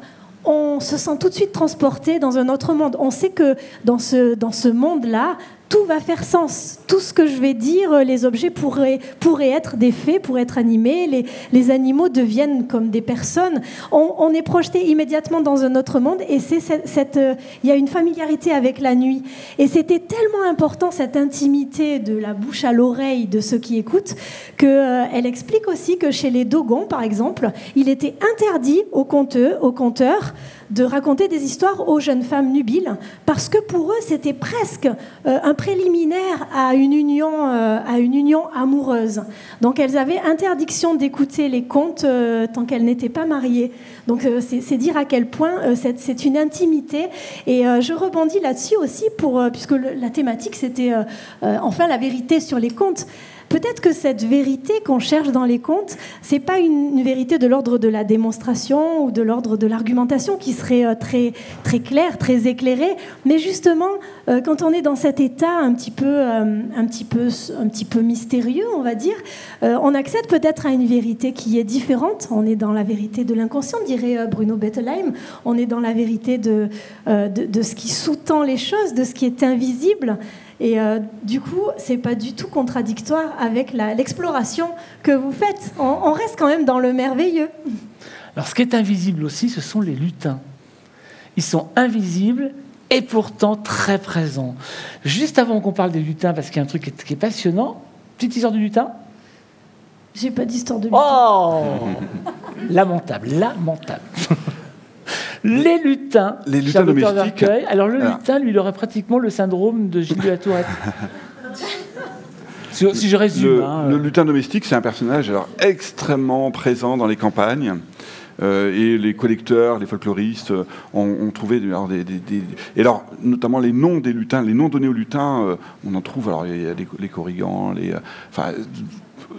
on se sent tout de suite transporté dans un autre monde. On sait que dans ce, dans ce monde-là, tout va faire sens. Tout ce que je vais dire, les objets pourraient, pourraient être des faits, pourraient être animés, les, les animaux deviennent comme des personnes. On, est projeté immédiatement dans un autre monde et c'est cette, euh, il y a une familiarité avec la nuit. Et c'était tellement important cette intimité de la bouche à l'oreille de ceux qui écoutent qu'elle euh, elle explique aussi que chez les Dogons, par exemple, il était interdit aux conteurs, aux conteurs de raconter des histoires aux jeunes femmes nubiles, parce que pour eux, c'était presque euh, un préliminaire à une, union, euh, à une union amoureuse. Donc elles avaient interdiction d'écouter les contes euh, tant qu'elles n'étaient pas mariées. Donc c'est dire à quel point c'est une intimité. Et je rebondis là-dessus aussi, puisque la thématique, c'était enfin la vérité sur les contes. Peut-être que cette vérité qu'on cherche dans les contes, c'est pas une, vérité de l'ordre de la démonstration ou de l'ordre de l'argumentation qui serait euh, très très claire, très éclairée, mais justement euh, quand on est dans cet état un petit peu euh, un petit peu un petit peu mystérieux, on va dire, on accède peut-être à une vérité qui est différente. On est dans la vérité de l'inconscient, dirait Bruno Bettelheim. On est dans la vérité de, de, de ce qui sous-tend les choses, de ce qui est invisible. Et euh, du coup, c'est pas du tout contradictoire avec l'exploration que vous faites. On, reste quand même dans le merveilleux. Alors, ce qui est invisible aussi, ce sont les lutins. Ils sont invisibles et pourtant très présents. Juste avant qu'on parle des lutins, parce qu'il y a un truc qui est, passionnant, petite histoire du lutin? J'ai pas d'histoire de lutin. Oh Lamentable, lamentable. Les lutins. Les lutins domestiques. Alors le lutin, lui, il aurait pratiquement le syndrome de Gilles de la Tourette. *laughs* si, je résume. Le, hein, lutin domestique, c'est un personnage alors, extrêmement présent dans les campagnes. Euh, et les collecteurs, les folkloristes euh, ont, trouvé des, Et alors, notamment les noms des lutins, les noms donnés aux lutins, euh, on en trouve. Alors, il y a les, les corrigans, les. Enfin,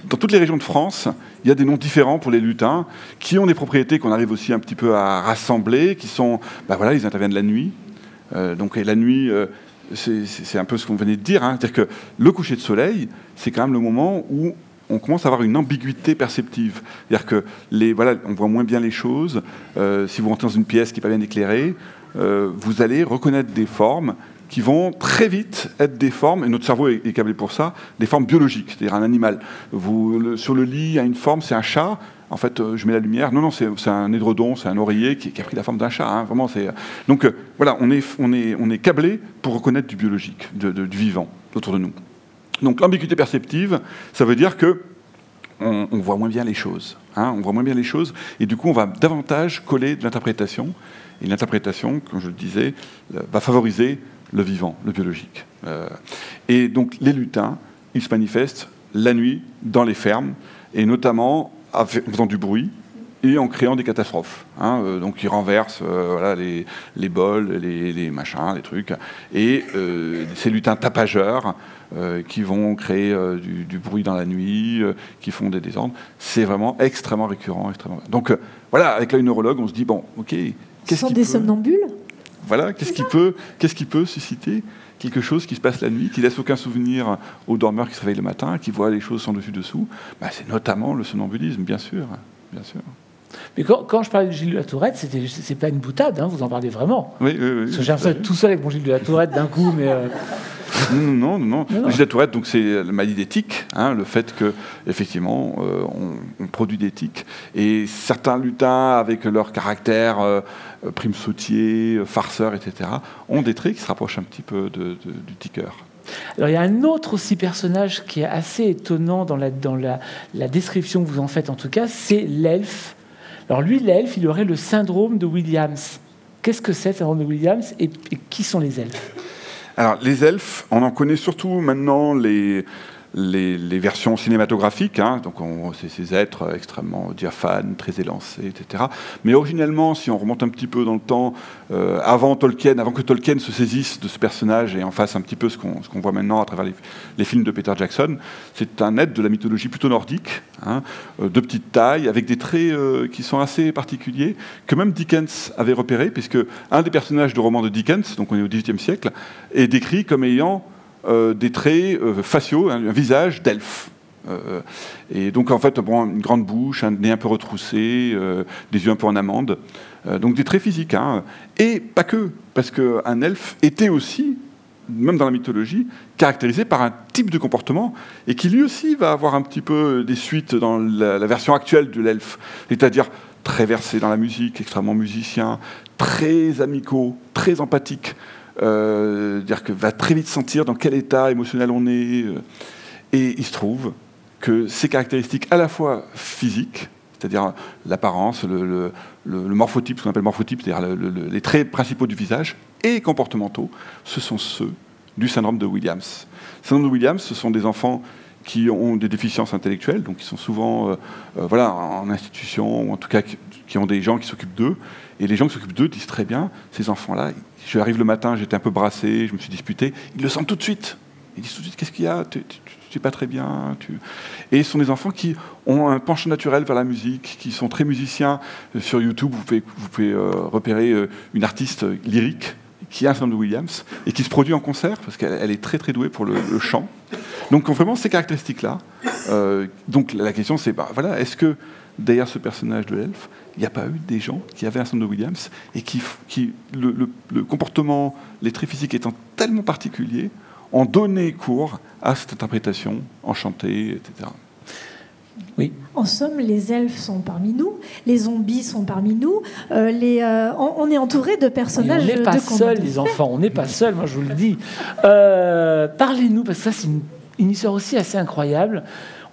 dans toutes les régions de France, il y a des noms différents pour les lutins, qui ont des propriétés qu'on arrive aussi un petit peu à rassembler, qui sont, ben voilà, ils interviennent la nuit. Euh, donc la nuit, euh, c'est un peu ce qu'on venait de dire, hein. c'est-à-dire que le coucher de soleil, c'est quand même le moment où on commence à avoir une ambiguïté perceptive. C'est-à-dire que on voit moins bien les choses. Euh, si vous rentrez dans une pièce qui n'est pas bien éclairée, vous allez reconnaître des formes qui vont très vite être des formes, et notre cerveau est, câblé pour ça, des formes biologiques, c'est-à-dire un animal. Vous, sur le lit, il y a une forme, c'est un chat. En fait, euh, je mets la lumière. Non, non, c'est un édredon, c'est un oreiller qui, a pris la forme d'un chat. Hein, vraiment, c'est. Donc euh, voilà, on est, on est, on est câblé pour reconnaître du biologique, du vivant autour de nous. Donc l'ambiguïté perceptive, ça veut dire que on, voit moins bien les choses. Hein, on voit moins bien les choses, et du coup, on va davantage coller de l'interprétation. Et l'interprétation, comme je le disais, va favoriser le vivant, le biologique. Euh, et donc, les lutins, ils se manifestent la nuit dans les fermes, et notamment en faisant du bruit, et en créant des catastrophes. Hein, euh, donc ils renversent euh, voilà, les, les, bols, les, les, machins, les trucs. Et ces lutins tapageurs qui vont créer du, du, bruit dans la nuit, qui font des désordres, c'est vraiment extrêmement récurrent. Extrêmement... Donc voilà, avec l'œil neurologue, on se dit, bon, ok... Ce sont des somnambules? Voilà, qu'est-ce qui, peut, qu'est-ce qui peut susciter quelque chose qui se passe la nuit, qui laisse aucun souvenir aux dormeurs qui se réveillent le matin, qui voient les choses sans dessus-dessous bah, C'est notamment le somnambulisme, bien sûr. Bien sûr. Mais quand, je parlais de Gilles de la Tourette, c'était, c'est pas une boutade, hein, vous en parlez vraiment. Oui, oui, oui. Parce que j'ai l'impression d'être tout seul avec mon Gilles de la Tourette d'un coup, mais. Euh, non, non, non, non. La Tourette, donc c'est la maladie d'éthique, hein, le fait que effectivement euh, on, produit des tiques et certains lutins avec leur caractère euh, prime sautier, farceur, etc., ont des traits qui se rapprochent un petit peu de, du tiqueur. Alors il y a un autre aussi personnage qui est assez étonnant dans la, dans la, la description que vous en faites en tout cas, c'est l'elfe alors lui, l'elfe, il aurait le syndrome de Williams. Qu'est-ce que c'est le syndrome de Williams et, qui sont les elfes? Alors les elfes, on en connaît surtout maintenant les, les, versions cinématographiques, hein, donc c'est ces êtres extrêmement diaphanes, très élancés, etc. Mais originellement, si on remonte un petit peu dans le temps, euh, avant Tolkien, avant que Tolkien se saisisse de ce personnage et en fasse un petit peu ce qu'on voit maintenant à travers les, films de Peter Jackson, c'est un être de la mythologie plutôt nordique, hein, euh, de petite taille, avec des traits euh, qui sont assez particuliers, que même Dickens avait repéré, puisque un des personnages de roman de Dickens, donc on est au XVIIIe siècle, est décrit comme ayant des traits euh, faciaux, un, visage d'elfe. Euh, et donc en fait, une grande bouche, un nez un peu retroussé, des yeux un peu en amande. donc des traits physiques. Hein. Et pas que, parce qu'un elfe était aussi, même dans la mythologie, caractérisé par un type de comportement et qui lui aussi va avoir un petit peu des suites dans la, la version actuelle de l'elfe. C'est-à-dire très versé dans la musique, extrêmement musicien, très amicaux, très empathique. Euh, dire que va très vite sentir dans quel état émotionnel on est. Euh, et il se trouve que ces caractéristiques à la fois physiques, c'est-à-dire l'apparence, le, morphotype, ce qu'on appelle morphotype, c'est-à-dire les traits principaux du visage, et comportementaux, ce sont ceux du syndrome de Williams. Le syndrome de Williams, ce sont des enfants qui ont des déficiences intellectuelles, donc qui sont souvent euh, voilà, en institution, ou en tout cas qui ont des gens qui s'occupent d'eux. Et les gens qui s'occupent d'eux disent très bien, ces enfants-là, je arrive le matin, j'étais un peu brassé, je me suis disputé. Ils le sentent tout de suite. Ils disent tout de suite Qu'est-ce qu'il y a? Tu n'es pas très bien. Et ce sont des enfants qui ont un penchant naturel vers la musique, qui sont très musiciens. Euh, sur YouTube, vous pouvez, vous pouvez euh, repérer euh, une artiste lyrique qui a un de Williams et qui se produit en concert parce qu'elle est très très douée pour le, chant. Donc vraiment ces caractéristiques-là. donc la question c'est bah, voilà, est-ce que derrière ce personnage de l'elfe, il n'y a pas eu des gens qui avaient un syndrome de Williams et qui, qui le, comportement, les traits physiques étant tellement particuliers, ont donné cours à cette interprétation enchantée, etc. Oui. En somme, les elfes sont parmi nous, les zombies sont parmi nous, euh, les, euh, on, est entouré de personnages. on n'est pas seuls, les enfants, on n'est pas seuls, moi je vous le dis. Euh, parlez-nous, parce que ça c'est une, histoire aussi assez incroyable.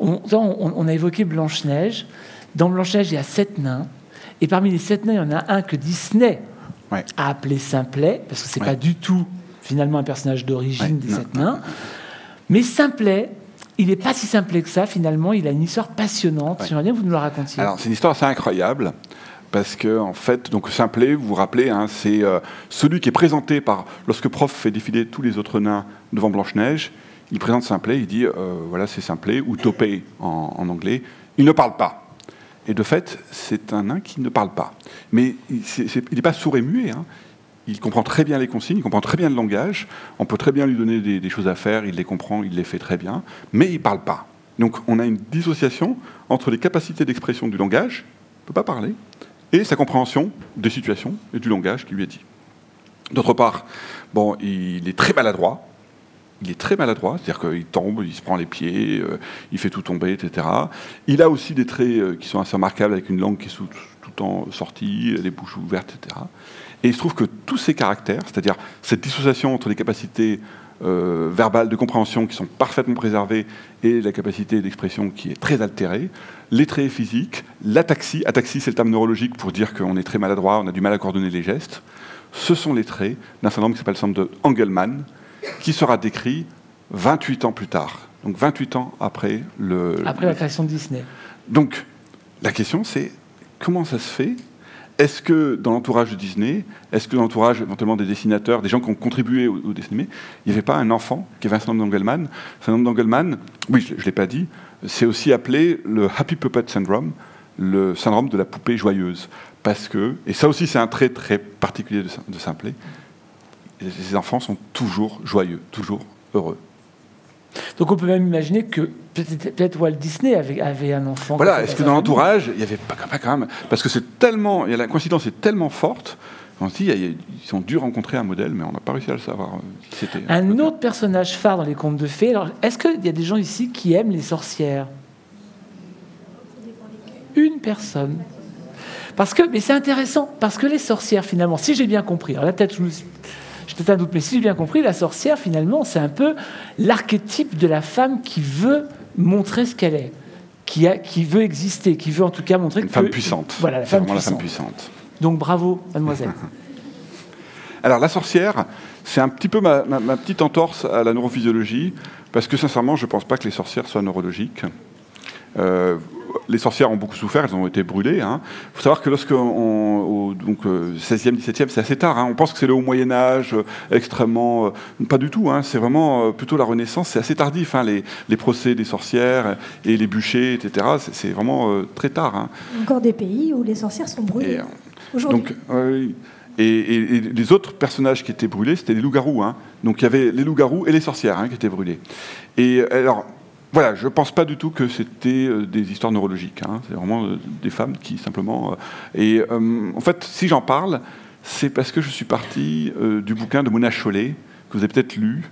On, on a évoqué Blanche-Neige. Dans Blanche-Neige, il y a sept nains. Et parmi les sept nains, il y en a un que Disney a appelé Simplet, parce que c'est pas du tout finalement un personnage d'origine des sept nains. Mais Simplet, il n'est pas si simplet que ça, finalement. Il a une histoire passionnante. J'aimerais bien que vous nous la racontiez. Alors, c'est une histoire assez incroyable. Parce que, en fait, donc Simplet, vous vous rappelez, hein, c'est euh, celui qui est présenté par. Lorsque Prof fait défiler tous les autres nains devant Blanche-Neige, il présente Simplet, il dit euh, voilà, c'est Simplet, ou Topé en anglais. Il ne parle pas. Et de fait, c'est un nain qui ne parle pas. Mais il n'est pas sourd et muet. Hein. Il comprend très bien les consignes, il comprend très bien le langage. On peut très bien lui donner des, choses à faire, il les comprend, il les fait très bien. Mais il ne parle pas. Donc on a une dissociation entre les capacités d'expression du langage, il ne peut pas parler, et sa compréhension des situations et du langage qui lui est dit. D'autre part, bon, il est très maladroit, il est très maladroit, c'est-à-dire qu'il tombe, il se prend les pieds, euh, il fait tout tomber, etc. Il a aussi des traits euh, qui sont assez remarquables, avec une langue qui est tout temps sortie, les bouches ouvertes, etc. Et il se trouve que tous ces caractères, c'est-à-dire cette dissociation entre les capacités euh, verbales, de compréhension qui sont parfaitement préservées et la capacité d'expression qui est très altérée. Les traits physiques, l'ataxie, ataxie c'est le terme neurologique pour dire qu'on est très maladroit, on a du mal à coordonner les gestes. Ce sont les traits d'un syndrome qui s'appelle le syndrome de Engelmann, qui sera décrit 28 ans plus tard. Donc 28 ans après le... Après la création de Disney. Donc la question c'est comment ça se fait? Est-ce que dans l'entourage de Disney, est-ce que dans l'entourage éventuellement des dessinateurs, des gens qui ont contribué au, au il n'y avait pas un enfant qui syndrome d'Engelmann? Ce syndrome d'Engelmann, oui, je ne l'ai pas dit, c'est aussi appelé le Happy Puppet Syndrome, le syndrome de la poupée joyeuse. Parce que, et ça aussi c'est un trait très particulier de, de Simplet, les enfants sont toujours joyeux, toujours heureux. Donc on peut même imaginer que peut-être Walt Disney avait, avait, un enfant. Voilà, est-ce que dans l'entourage, il n'y avait pas, pas, quand même. Parce que c'est tellement. La coïncidence est tellement forte. On se dit, ils ont dû rencontrer un modèle, mais on n'a pas réussi à le savoir. Un, un autre personnage phare dans les contes de fées. Alors, est-ce qu'il y a des gens ici qui aiment les sorcières? Une personne. Parce que, mais c'est intéressant, parce que les sorcières, finalement, si j'ai bien compris, alors là, peut-être je me j'ai peut-être un doute, mais si j'ai bien compris, la sorcière, finalement, c'est un peu l'archétype de la femme qui veut montrer ce qu'elle est, qui, a, qui veut exister, qui veut en tout cas montrer Une que... femme puissante. Voilà, la femme puissante. la femme puissante. Donc bravo, mademoiselle. *laughs* Alors la sorcière, c'est un petit peu ma, ma, ma, petite entorse à la neurophysiologie, parce que sincèrement, je ne pense pas que les sorcières soient neurologiques. Euh, les sorcières ont beaucoup souffert, elles ont été brûlées. Il hein. faut savoir que lorsque, on, au donc, 16e, 17e, c'est assez tard. Hein. On pense que c'est le haut Moyen Âge, euh, extrêmement... Euh, pas du tout, hein. c'est vraiment euh, plutôt la Renaissance. C'est assez tardif, hein, les, les, procès des sorcières et les bûchers, etc. C'est vraiment euh, très tard. hein. Encore des pays où les sorcières sont brûlées. Aujourd'hui. Donc, euh, et, et, et, les autres personnages qui étaient brûlés, c'était les loups-garous. Donc il y avait les loups-garous et les sorcières qui étaient brûlés. Et alors, voilà, je ne pense pas du tout que c'était euh, des histoires neurologiques. Hein. C'est vraiment euh, des femmes qui simplement. Euh, et en fait, si j'en parle, c'est parce que je suis parti du bouquin de Mona Chollet, que vous avez peut-être lu,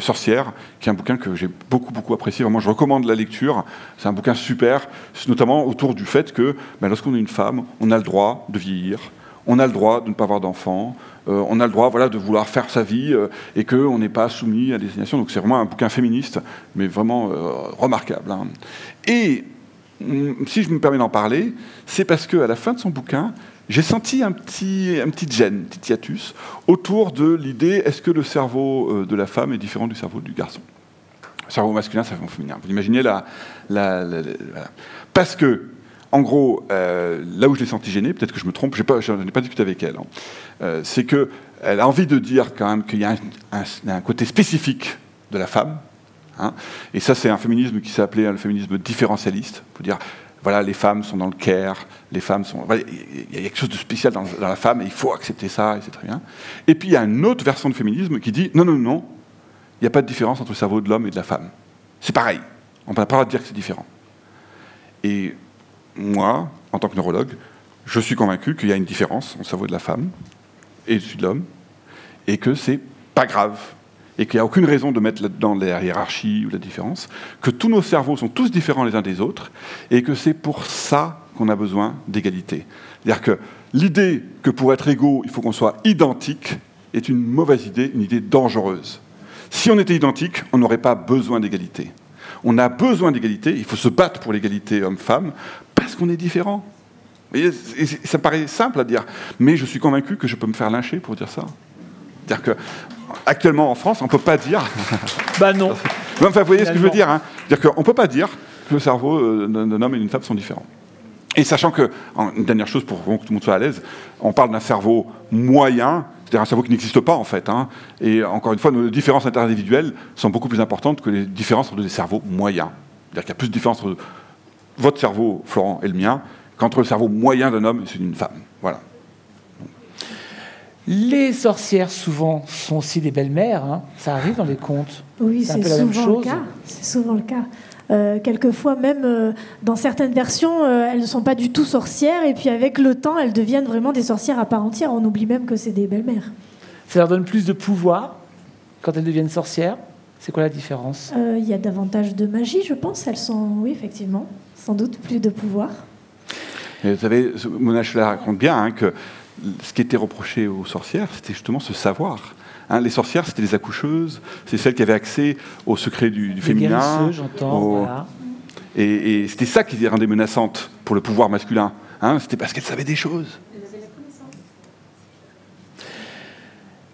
Sorcière, qui est un bouquin que j'ai beaucoup beaucoup apprécié. Vraiment, je recommande la lecture. C'est un bouquin super, notamment autour du fait que ben, lorsqu'on est une femme, on a le droit de vieillir, on a le droit de ne pas avoir d'enfants, euh, on a le droit voilà, de vouloir faire sa vie euh, et qu'on n'est pas soumis à des. Donc c'est vraiment un bouquin féministe, mais vraiment euh, remarquable. Hein. Et si je me permets d'en parler, c'est parce qu'à la fin de son bouquin, j'ai senti un petit, un petit gène, un petit hiatus, autour de l'idée est-ce que le cerveau de la femme est différent du cerveau du garçon? Cerveau masculin, cerveau féminin. Vous imaginez la parce que, en gros, euh, là où je l'ai senti gêné, peut-être que je me trompe, je n'ai pas discuté avec elle, hein, euh, c'est qu'elle a envie de dire quand même qu'il y a un, côté spécifique de la femme. Hein, et ça, c'est un féminisme qui s'est appelé le féminisme différentialiste, pour dire voilà, les femmes sont dans le care, les femmes sont. Il y a quelque chose de spécial dans, la femme et il faut accepter ça, et c'est très bien. Et puis il y a une autre version de féminisme qui dit non, non, non, il n'y a pas de différence entre le cerveau de l'homme et de la femme. C'est pareil. On n'a pas le droit de dire que c'est différent. Moi, en tant que neurologue, je suis convaincu qu'il y a une différence le cerveau de la femme et celui de l'homme, et que c'est pas grave, et qu'il n'y a aucune raison de mettre là-dedans la hiérarchie ou la différence, que tous nos cerveaux sont tous différents les uns des autres, et que c'est pour ça qu'on a besoin d'égalité. C'est-à-dire que l'idée que pour être égaux, il faut qu'on soit identique est une mauvaise idée, une idée dangereuse. Si on était identique, on n'aurait pas besoin d'égalité. On a besoin d'égalité, il faut se battre pour l'égalité homme-femme, parce qu'on est différent. Et ça paraît simple à dire, mais je suis convaincu que je peux me faire lyncher pour dire ça. C'est-à-dire que actuellement en France, on ne peut pas dire. *laughs* bah non. Enfin, vous voyez ce que je veux dire hein C'est-à-dire qu'on ne peut pas dire que le cerveau euh, d'un homme et d'une femme sont différents. Et sachant que, une dernière chose pour que tout le monde soit à l'aise, on parle d'un cerveau moyen, c'est-à-dire un cerveau qui n'existe pas en fait. Hein, et encore une fois, nos différences interindividuelles sont beaucoup plus importantes que les différences entre des cerveaux moyens. C'est-à-dire qu'il y a plus de différences entre votre cerveau, Florent, et le mien, qu'entre le cerveau moyen d'un homme et celui d'une femme. Voilà. Les sorcières, souvent, sont aussi des belles-mères. Hein. Ça arrive dans les contes. Oui, c'est souvent, le cas. C'est souvent le cas. Euh, quelquefois, même euh, dans certaines versions, euh, elles ne sont pas du tout sorcières, et puis avec le temps, elles deviennent vraiment des sorcières à part entière. On oublie même que c'est des belles-mères. Ça leur donne plus de pouvoir quand elles deviennent sorcières? C'est quoi la différence? Il y a davantage de magie, je pense. Elles sont, oui, effectivement, sans doute plus de pouvoir. Et vous savez, Mona raconte bien hein, que ce qui était reproché aux sorcières, c'était justement ce savoir. Hein, les sorcières, c'était les accoucheuses, c'est celles qui avaient accès au secret du, du Les féminin. j'entends. au- voilà. Et, et c'était ça qui les rendait menaçantes pour le pouvoir masculin. Hein, c'était parce qu'elles savaient des choses.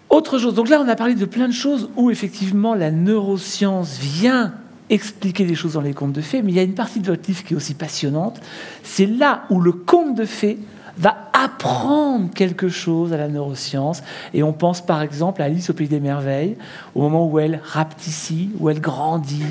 Autre chose, donc là on a parlé de plein de choses où effectivement la neuroscience vient expliquer des choses dans les contes de fées, mais il y a une partie de votre livre qui est aussi passionnante. C'est là où le conte de fées va apprendre quelque chose à la neuroscience. Et on pense par exemple à Alice au Pays des Merveilles, au moment où elle rapetissait, où elle grandit.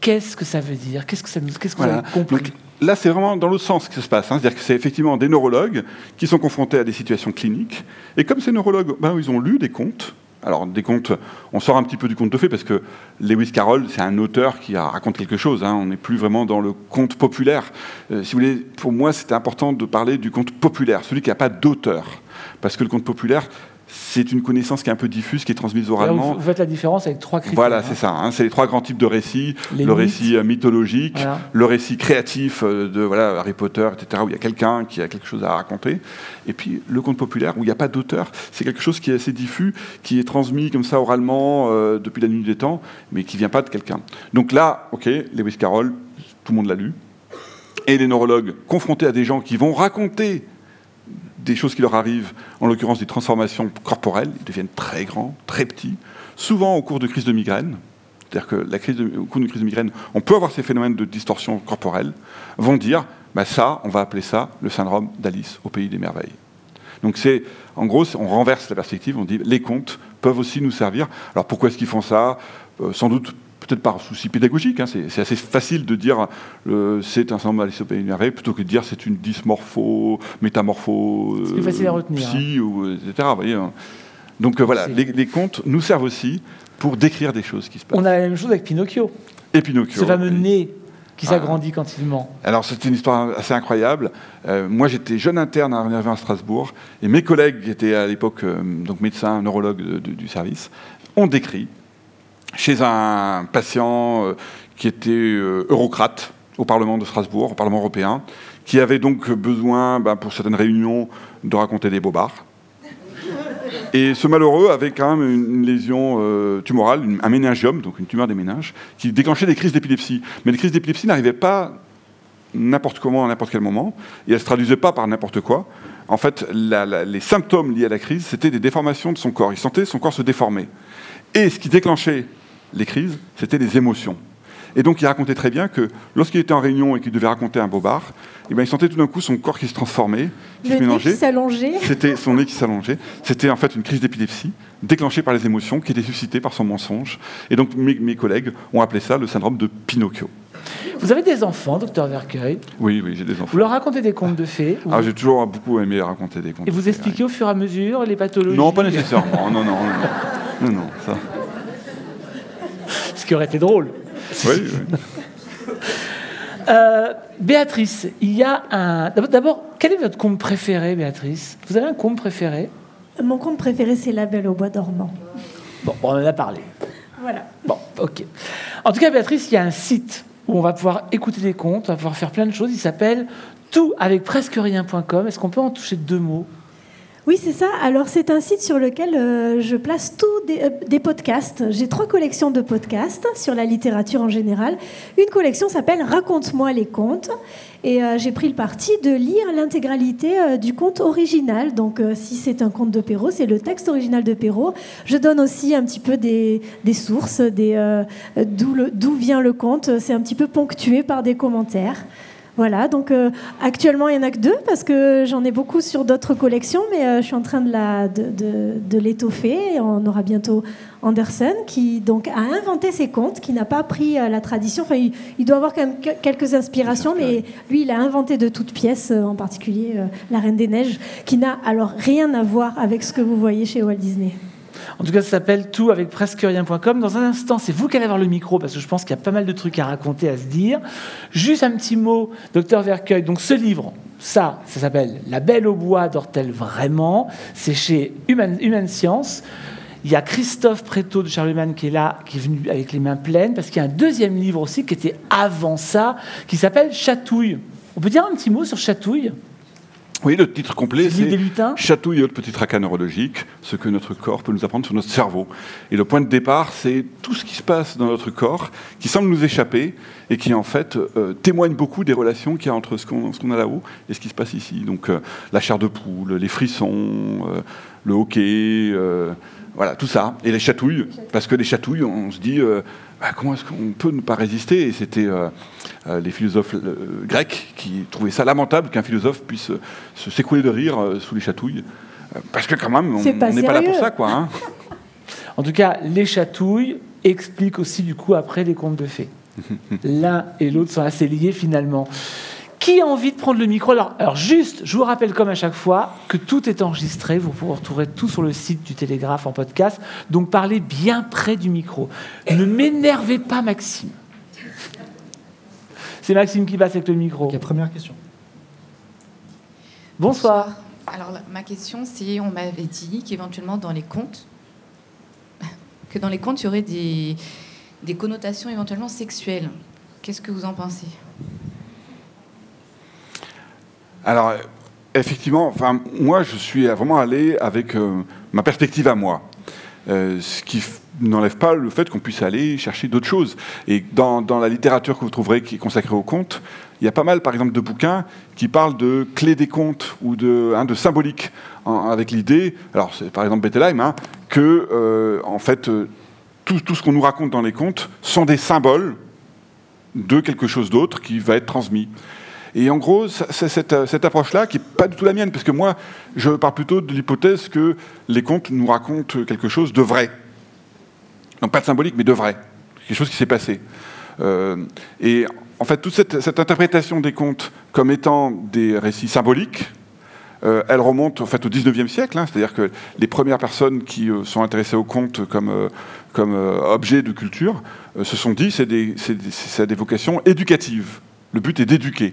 Qu'est-ce que ça veut dire? Qu'est-ce que ça nous, qu'est-ce que Voilà. Donc, là, c'est vraiment dans l'autre sens que ça se passe. hein. C'est-à-dire que c'est effectivement des neurologues qui sont confrontés à des situations cliniques. Et comme ces neurologues, ben, ils ont lu des contes. Alors, des contes, on sort un petit peu du conte de fées parce que Lewis Carroll, c'est un auteur qui raconte quelque chose. hein. On n'est plus vraiment dans le conte populaire. Euh, si vous voulez, pour moi, c'était important de parler du conte populaire, celui qui n'a pas d'auteur. Parce que le conte populaire, c'est une connaissance qui est un peu diffuse, qui est transmise oralement. vous, faites la différence avec trois critères. Voilà, hein. c'est ça. hein. C'est les trois grands types de récits. Les le mythes. récit euh, mythologique, Voilà. le récit créatif euh, de voilà, Harry Potter, etc., où il y a quelqu'un qui a quelque chose à raconter. Et puis le conte populaire, où il n'y a pas d'auteur. C'est quelque chose qui est assez diffus, qui est transmis comme ça oralement euh, depuis la nuit des temps, mais qui ne vient pas de quelqu'un. Donc là, OK, Lewis Carroll, tout le monde l'a lu. Et les neurologues, confrontés à des gens qui vont raconter des choses qui leur arrivent, en l'occurrence des transformations corporelles, ils deviennent très grands, très petits, souvent au cours de crises de migraine. C'est-à-dire que cours d'une crise de migraine, on peut avoir ces phénomènes de distorsion corporelle, vont dire, bah ça, on va appeler ça le syndrome d'Alice au pays des merveilles. Donc c'est, en gros, on renverse la perspective, on dit, les contes peuvent aussi nous servir. Alors pourquoi est-ce qu'ils font ça? Euh, Sans doute, peut-être par souci pédagogique. hein, c'est c'est assez facile de dire euh, c'est un syndrome plutôt que de dire c'est une dysmorpho, métamorpho, C'est plus facile à retenir, psy, ou, euh, etc. voyez, hein. Donc euh, voilà, C'est- les, les contes nous servent aussi pour décrire des choses qui se passent. On a la même chose avec Pinocchio, Et Pinocchio. ce fameux oui. nez qui Ah. s'agrandit quand il ment. Alors c'était une histoire assez incroyable. Euh, moi j'étais jeune interne à Nervin à Strasbourg et mes collègues qui étaient à l'époque euh, donc médecins, neurologues de- de- du service ont décrit chez un patient euh, qui était euh, eurocrate au Parlement de Strasbourg, au Parlement européen, qui avait donc besoin ben, pour certaines réunions de raconter des bobards. *laughs* Et ce malheureux avait quand même une, lésion euh, tumorale, un méningiome, donc une tumeur des méninges, qui déclenchait des crises d'épilepsie. Mais les crises d'épilepsie n'arrivaient pas n'importe comment, à n'importe quel moment, et elles ne se traduisaient pas par n'importe quoi. En fait, la- la- les symptômes liés à la crise, c'était des déformations de son corps. Il sentait son corps se déformer. Et ce qui déclenchait les crises, c'était les émotions. Et donc il racontait très bien que lorsqu'il était en réunion et qu'il devait raconter un bobard, eh ben, il sentait tout d'un coup son corps qui se transformait, qui Le se nez mélangeait. qui s'allongeait. C'était son nez qui s'allongeait. C'était en fait une crise d'épilepsie déclenchée par les émotions qui était suscitée par son mensonge. Et donc mes, mes collègues ont appelé ça le syndrome de Pinocchio. Vous avez des enfants, docteur Vercueil? Oui, oui, j'ai des enfants. Vous leur racontez des contes de fées. vous- Ah, j'ai toujours beaucoup aimé raconter des contes. et vous expliquez au fur et à mesure les pathologies. Non, pas nécessairement. Non, non, non. Non, non, ça. *laughs* Ce qui aurait été drôle. Oui, oui. Euh, Béatrice, il y a un. D'abord- quel est votre conte préféré, Béatrice? Vous avez un conte préféré? Mon conte préféré, c'est La Belle au bois dormant. Bon, on en a parlé. Voilà. Bon, ok. En tout cas, Béatrice, il y a un site où on va pouvoir écouter des contes, on va pouvoir faire plein de choses. Il s'appelle tout avec presque rien.com. Est-ce qu'on peut en toucher deux mots? Oui, c'est ça. Alors, c'est un site sur lequel euh, je place tous des, euh, des podcasts. J'ai trois collections de podcasts sur la littérature en général. Une collection s'appelle Raconte-moi les contes. Et euh, j'ai pris le parti de lire l'intégralité du conte original. Donc, si c'est un conte de Perrault, c'est le texte original de Perrault. Je donne aussi un petit peu des, des sources, des, d'où vient le conte. C'est un petit peu ponctué par des commentaires. Voilà, donc euh, actuellement il n'y en a que deux parce que j'en ai beaucoup sur d'autres collections, mais euh, je suis en train de, la, de, de- de l'étoffer. Et on aura bientôt Andersen qui donc a inventé ses contes, qui n'a pas pris euh, la tradition. Enfin, il, il doit avoir quand même que- quelques inspirations, mais lui il a inventé de toutes pièces, en particulier La Reine des Neiges, qui n'a alors rien à voir avec ce que vous voyez chez Walt Disney. En tout cas, ça s'appelle tout avec presque rien.com. Dans un instant, c'est vous qui allez avoir le micro parce que je pense qu'il y a pas mal de trucs à raconter, à se dire. Juste un petit mot, docteur Vercueil. Donc, ce livre, ça, ça s'appelle La Belle au bois dort-elle vraiment? C'est chez Human, Human Science. Il y a Christophe Préto de Charlemagne qui est là, qui est venu avec les mains pleines, parce qu'il y a un deuxième livre aussi qui était avant ça, qui s'appelle Chatouille. On peut dire un petit mot sur Chatouille? Oui, le titre complet, C'est Chatouille petits tracas neurologiques, ce que notre corps peut nous apprendre sur notre cerveau. Et le point de départ, c'est tout ce qui se passe dans notre corps, qui semble nous échapper, et qui en fait euh, témoigne beaucoup des relations qu'il y a entre ce qu'on qu'on a là-haut et ce qui se passe ici. Donc euh, la chair de poule, les frissons, euh, le hockey, euh, voilà, tout ça. Et les chatouilles, parce que les chatouilles, on se dit, euh, bah, comment est-ce qu'on peut ne pas résister? Et c'était euh, euh, les philosophes euh, grecs qui trouvaient ça lamentable qu'un philosophe puisse se s'écouler de rire euh, sous les chatouilles. Euh, Parce que quand même, on pas n'est pas là pour ça, quoi. hein. *laughs* En tout cas, les chatouilles expliquent aussi du coup après les contes de fées. *laughs* L'un et l'autre sont assez liés finalement. Qui a envie de prendre le micro alors, alors juste, je vous rappelle comme à chaque fois que tout est enregistré, vous pourrez retrouver tout sur le site du Télégraphe en podcast, donc parlez bien près du micro. Ne m'énervez pas Maxime. C'est Maxime qui passe avec le micro. Ok, première question. Bonsoir. Alors, ma question, c'est on m'avait dit qu'éventuellement, dans les contes, *laughs* que dans les contes, il y aurait des, des connotations éventuellement sexuelles. Qu'est-ce que vous en pensez? Alors, effectivement, enfin, moi, je suis vraiment allé avec euh, ma perspective à moi. Euh, ce qui n'enlève pas le fait qu'on puisse aller chercher d'autres choses. Et dans, la littérature que vous trouverez qui est consacrée aux contes, il y a pas mal, par exemple, de bouquins qui parlent de clés des contes ou de, hein, symbolique, avec l'idée, alors c'est par exemple Bettelheim, hein, que, euh, en fait, tout ce qu'on nous raconte dans les contes sont des symboles de quelque chose d'autre qui va être transmis. Et en gros, c'est cette, euh, cette approche-là qui n'est pas du tout la mienne, parce que moi, je pars plutôt de l'hypothèse que les contes nous racontent quelque chose de vrai. Donc pas de symbolique, mais de vrai. Quelque chose qui s'est passé. Euh, et en fait, toute cette, interprétation des contes comme étant des récits symboliques, euh, elle remonte en fait au 19e siècle, hein, c'est-à-dire que les premières personnes qui sont intéressées aux contes comme, comme objet de culture se sont dit c'est c'est c'est des vocations éducatives. Le but est d'éduquer.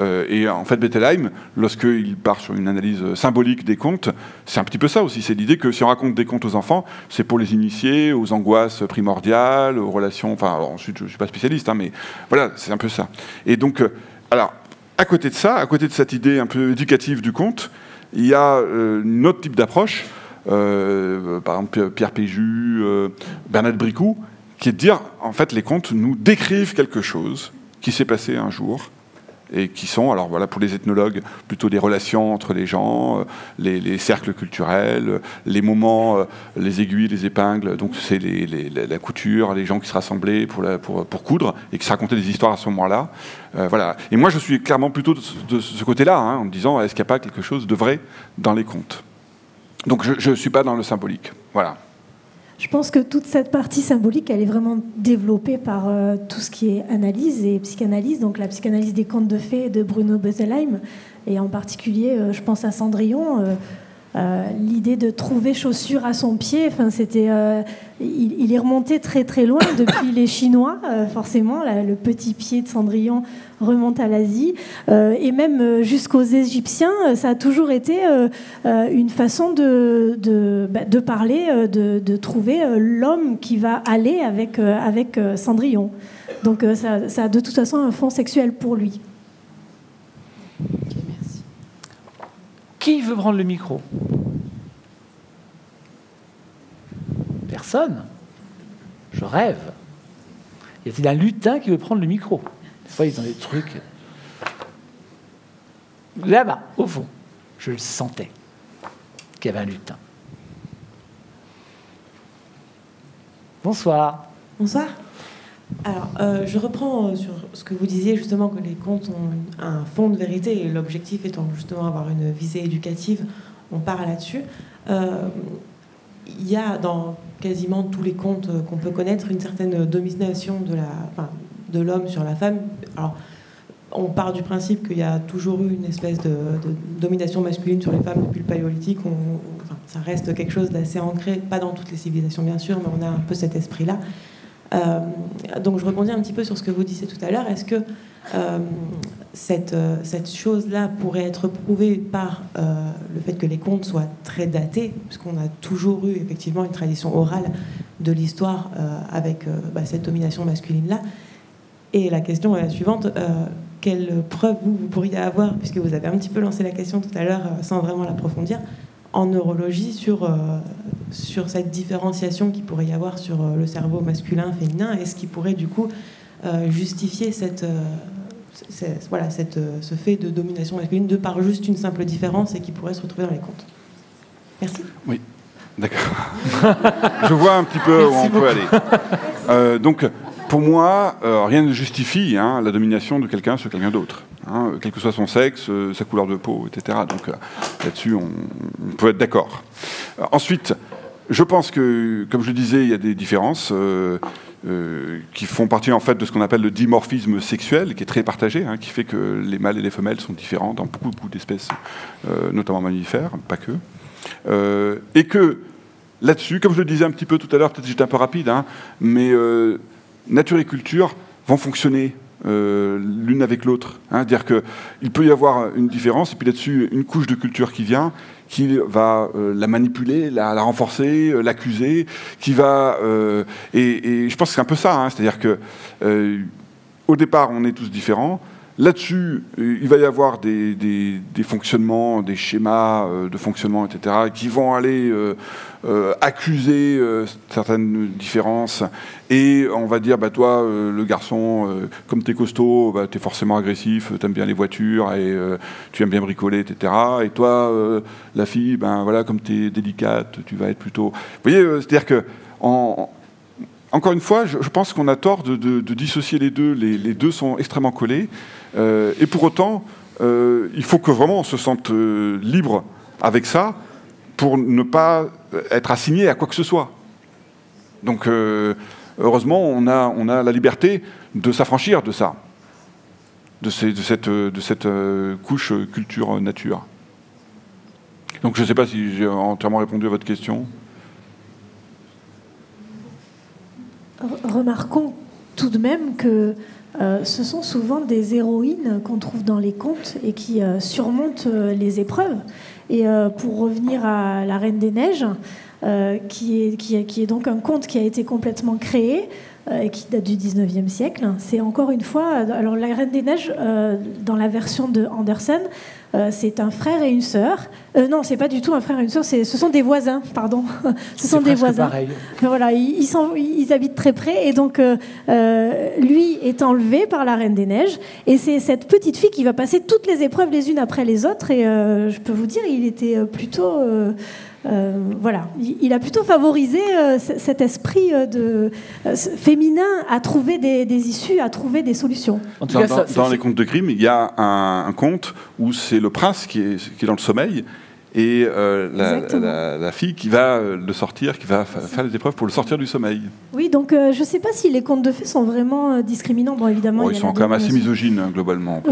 Euh, et en fait, Bettelheim, lorsqu'il part sur une analyse euh, symbolique des contes, c'est un petit peu ça aussi. C'est l'idée que si on raconte des contes aux enfants, c'est pour les initier aux angoisses primordiales, aux relations. Enfin, alors, ensuite, je ne suis pas spécialiste, hein, mais voilà, c'est un peu ça. Et donc, euh, alors, à côté de ça, à côté de cette idée un peu éducative du conte, il y a euh, un autre type d'approche, par exemple Pierre Péju, euh, Bernard Bricou, qui est de dire, en fait, les contes nous décrivent quelque chose qui s'est passé un jour et qui sont, alors voilà, pour les ethnologues, plutôt des relations entre les gens, euh, les, les cercles culturels, euh, les moments, euh, les aiguilles, les épingles, donc c'est la, couture, les gens qui se rassemblaient pour, pour, coudre et qui se racontaient des histoires à ce moment-là. Voilà. Et moi, je suis clairement plutôt de, ce- de ce côté-là, hein, en me disant, est-ce qu'il n'y a pas quelque chose de vrai dans les contes? Donc je ne suis pas dans le symbolique. Voilà. Je pense que toute cette partie symbolique, elle est vraiment développée par euh, tout ce qui est analyse et psychanalyse, donc la psychanalyse des contes de fées de Bruno Bettelheim, et en particulier, euh, je pense à Cendrillon. euh, L'idée de trouver chaussure à son pied, enfin, c'était, il, il est remonté très très loin depuis *coughs* les Chinois, forcément. là, le petit pied de Cendrillon remonte à l'Asie, Euh, et même euh, jusqu'aux Égyptiens, euh, ça a toujours été une façon de, bah, parler, de, trouver l'homme qui va aller avec, avec Cendrillon. Donc ça, ça a de toute façon un fond sexuel pour lui. Qui veut prendre le micro? Personne. Je rêve. Y a-t-il un lutin qui veut prendre le micro? Des fois, ils ont des trucs. Là-bas, au fond, je le sentais qu'il y avait un lutin. Bonsoir. Bonsoir. Alors, euh, je reprends sur ce que vous disiez justement que les contes ont un fond de vérité et l'objectif étant justement avoir une visée éducative. On part là-dessus. Euh, Il y a dans quasiment tous les contes qu'on peut connaître une certaine domination de la, de l'homme sur la femme. On part du principe qu'il y a toujours eu une espèce de, domination masculine sur les femmes depuis le paléolithique. Ça reste quelque chose d'assez ancré, pas dans toutes les civilisations bien sûr, mais on a un peu cet esprit-là. Euh, donc je rebondis un petit peu sur ce que vous disiez tout à l'heure. Est-ce que euh, cette, euh, cette chose-là pourrait être prouvée par le fait que les contes soient très datés, puisqu'on a toujours eu effectivement une tradition orale de l'histoire avec bah, cette domination masculine-là Et la question est la suivante. euh, quelles preuves vous, vous, pourriez avoir, puisque vous avez un petit peu lancé la question tout à l'heure sans vraiment l'approfondir, en neurologie sur, sur cette différenciation qu'il pourrait y avoir sur le cerveau masculin, féminin, et ce qui pourrait du coup justifier cette voilà, cette, ce fait de domination masculine de par juste une simple différence et qui pourrait se retrouver dans les comptes. Merci. Oui, d'accord. *laughs* Je vois un petit peu où on peut aller. Euh, donc, pour moi, euh, rien ne justifie hein, la domination de quelqu'un sur quelqu'un d'autre. Hein, quel que soit son sexe, euh, sa couleur de peau, etc. Donc là-dessus, on, peut être d'accord. ensuite, je pense que, comme je le disais, il y a des différences. Euh, qui font partie en fait de ce qu'on appelle le dimorphisme sexuel, qui est très partagé, hein, qui fait que les mâles et les femelles sont différents dans beaucoup, d'espèces, euh, notamment mammifères, pas que. Euh, et que là-dessus, comme je le disais un petit peu tout à l'heure, peut-être j'étais un peu rapide, mais nature et culture vont fonctionner l'une avec l'autre. Hein, dire qu'il peut y avoir une différence, et puis là-dessus, une couche de culture qui vient, qui va euh, la manipuler, la, renforcer, euh, l'accuser, qui va... Euh, et, je pense que c'est un peu ça, hein, c'est-à-dire que au départ, on est tous différents. Là-dessus, il va y avoir des, fonctionnements, des schémas de fonctionnement, etc., qui vont aller euh, accuser euh, certaines différences et on va dire bah toi euh, le garçon comme t'es costaud bah, t'es forcément agressif t'aimes bien les voitures et tu aimes bien bricoler etc et toi la fille ben voilà comme t'es délicate tu vas être plutôt vous voyez c'est à dire que encore une fois, je, pense qu'on a tort de, dissocier les deux. Les, deux sont extrêmement collés. et pour autant, il faut que vraiment on se sente libre avec ça pour ne pas être assigné à quoi que ce soit. Donc, euh, heureusement, on a, on a la liberté de s'affranchir de ça, de, cette, de cette euh, couche culture-nature. Donc, je ne sais pas si j'ai entièrement répondu à votre question. Remarquons tout de même que euh, ce sont souvent des héroïnes qu'on trouve dans les contes et qui surmontent les épreuves. Et euh, pour revenir à La Reine des Neiges, euh, qui, est, donc un conte qui a été complètement créé euh, et qui date du 19e siècle. C'est encore une fois, alors La Reine des Neiges, dans la version de Andersen, c'est un frère et une sœur. non, c'est pas du tout un frère et une sœur, ce sont des voisins, pardon. *laughs* ce sont des voisins. Pareil. Voilà, ils, sont, ils, habitent très près et donc lui est enlevé par la Reine des Neiges et c'est cette petite fille qui va passer toutes les épreuves les unes après les autres et je peux vous dire, il était plutôt euh, voilà, il a plutôt favorisé euh, cet esprit euh, de, féminin à trouver des, issues, à trouver des solutions. dans, les contes de Grimm, il y a un, conte où c'est le prince qui est, qui est, dans le sommeil et la, fille qui va le sortir, qui va faire les épreuves pour le sortir du sommeil. Oui, donc je ne sais pas si les contes de fées sont vraiment discriminants. Bon, évidemment, ils sont quand même assez misogynes, hein, globalement.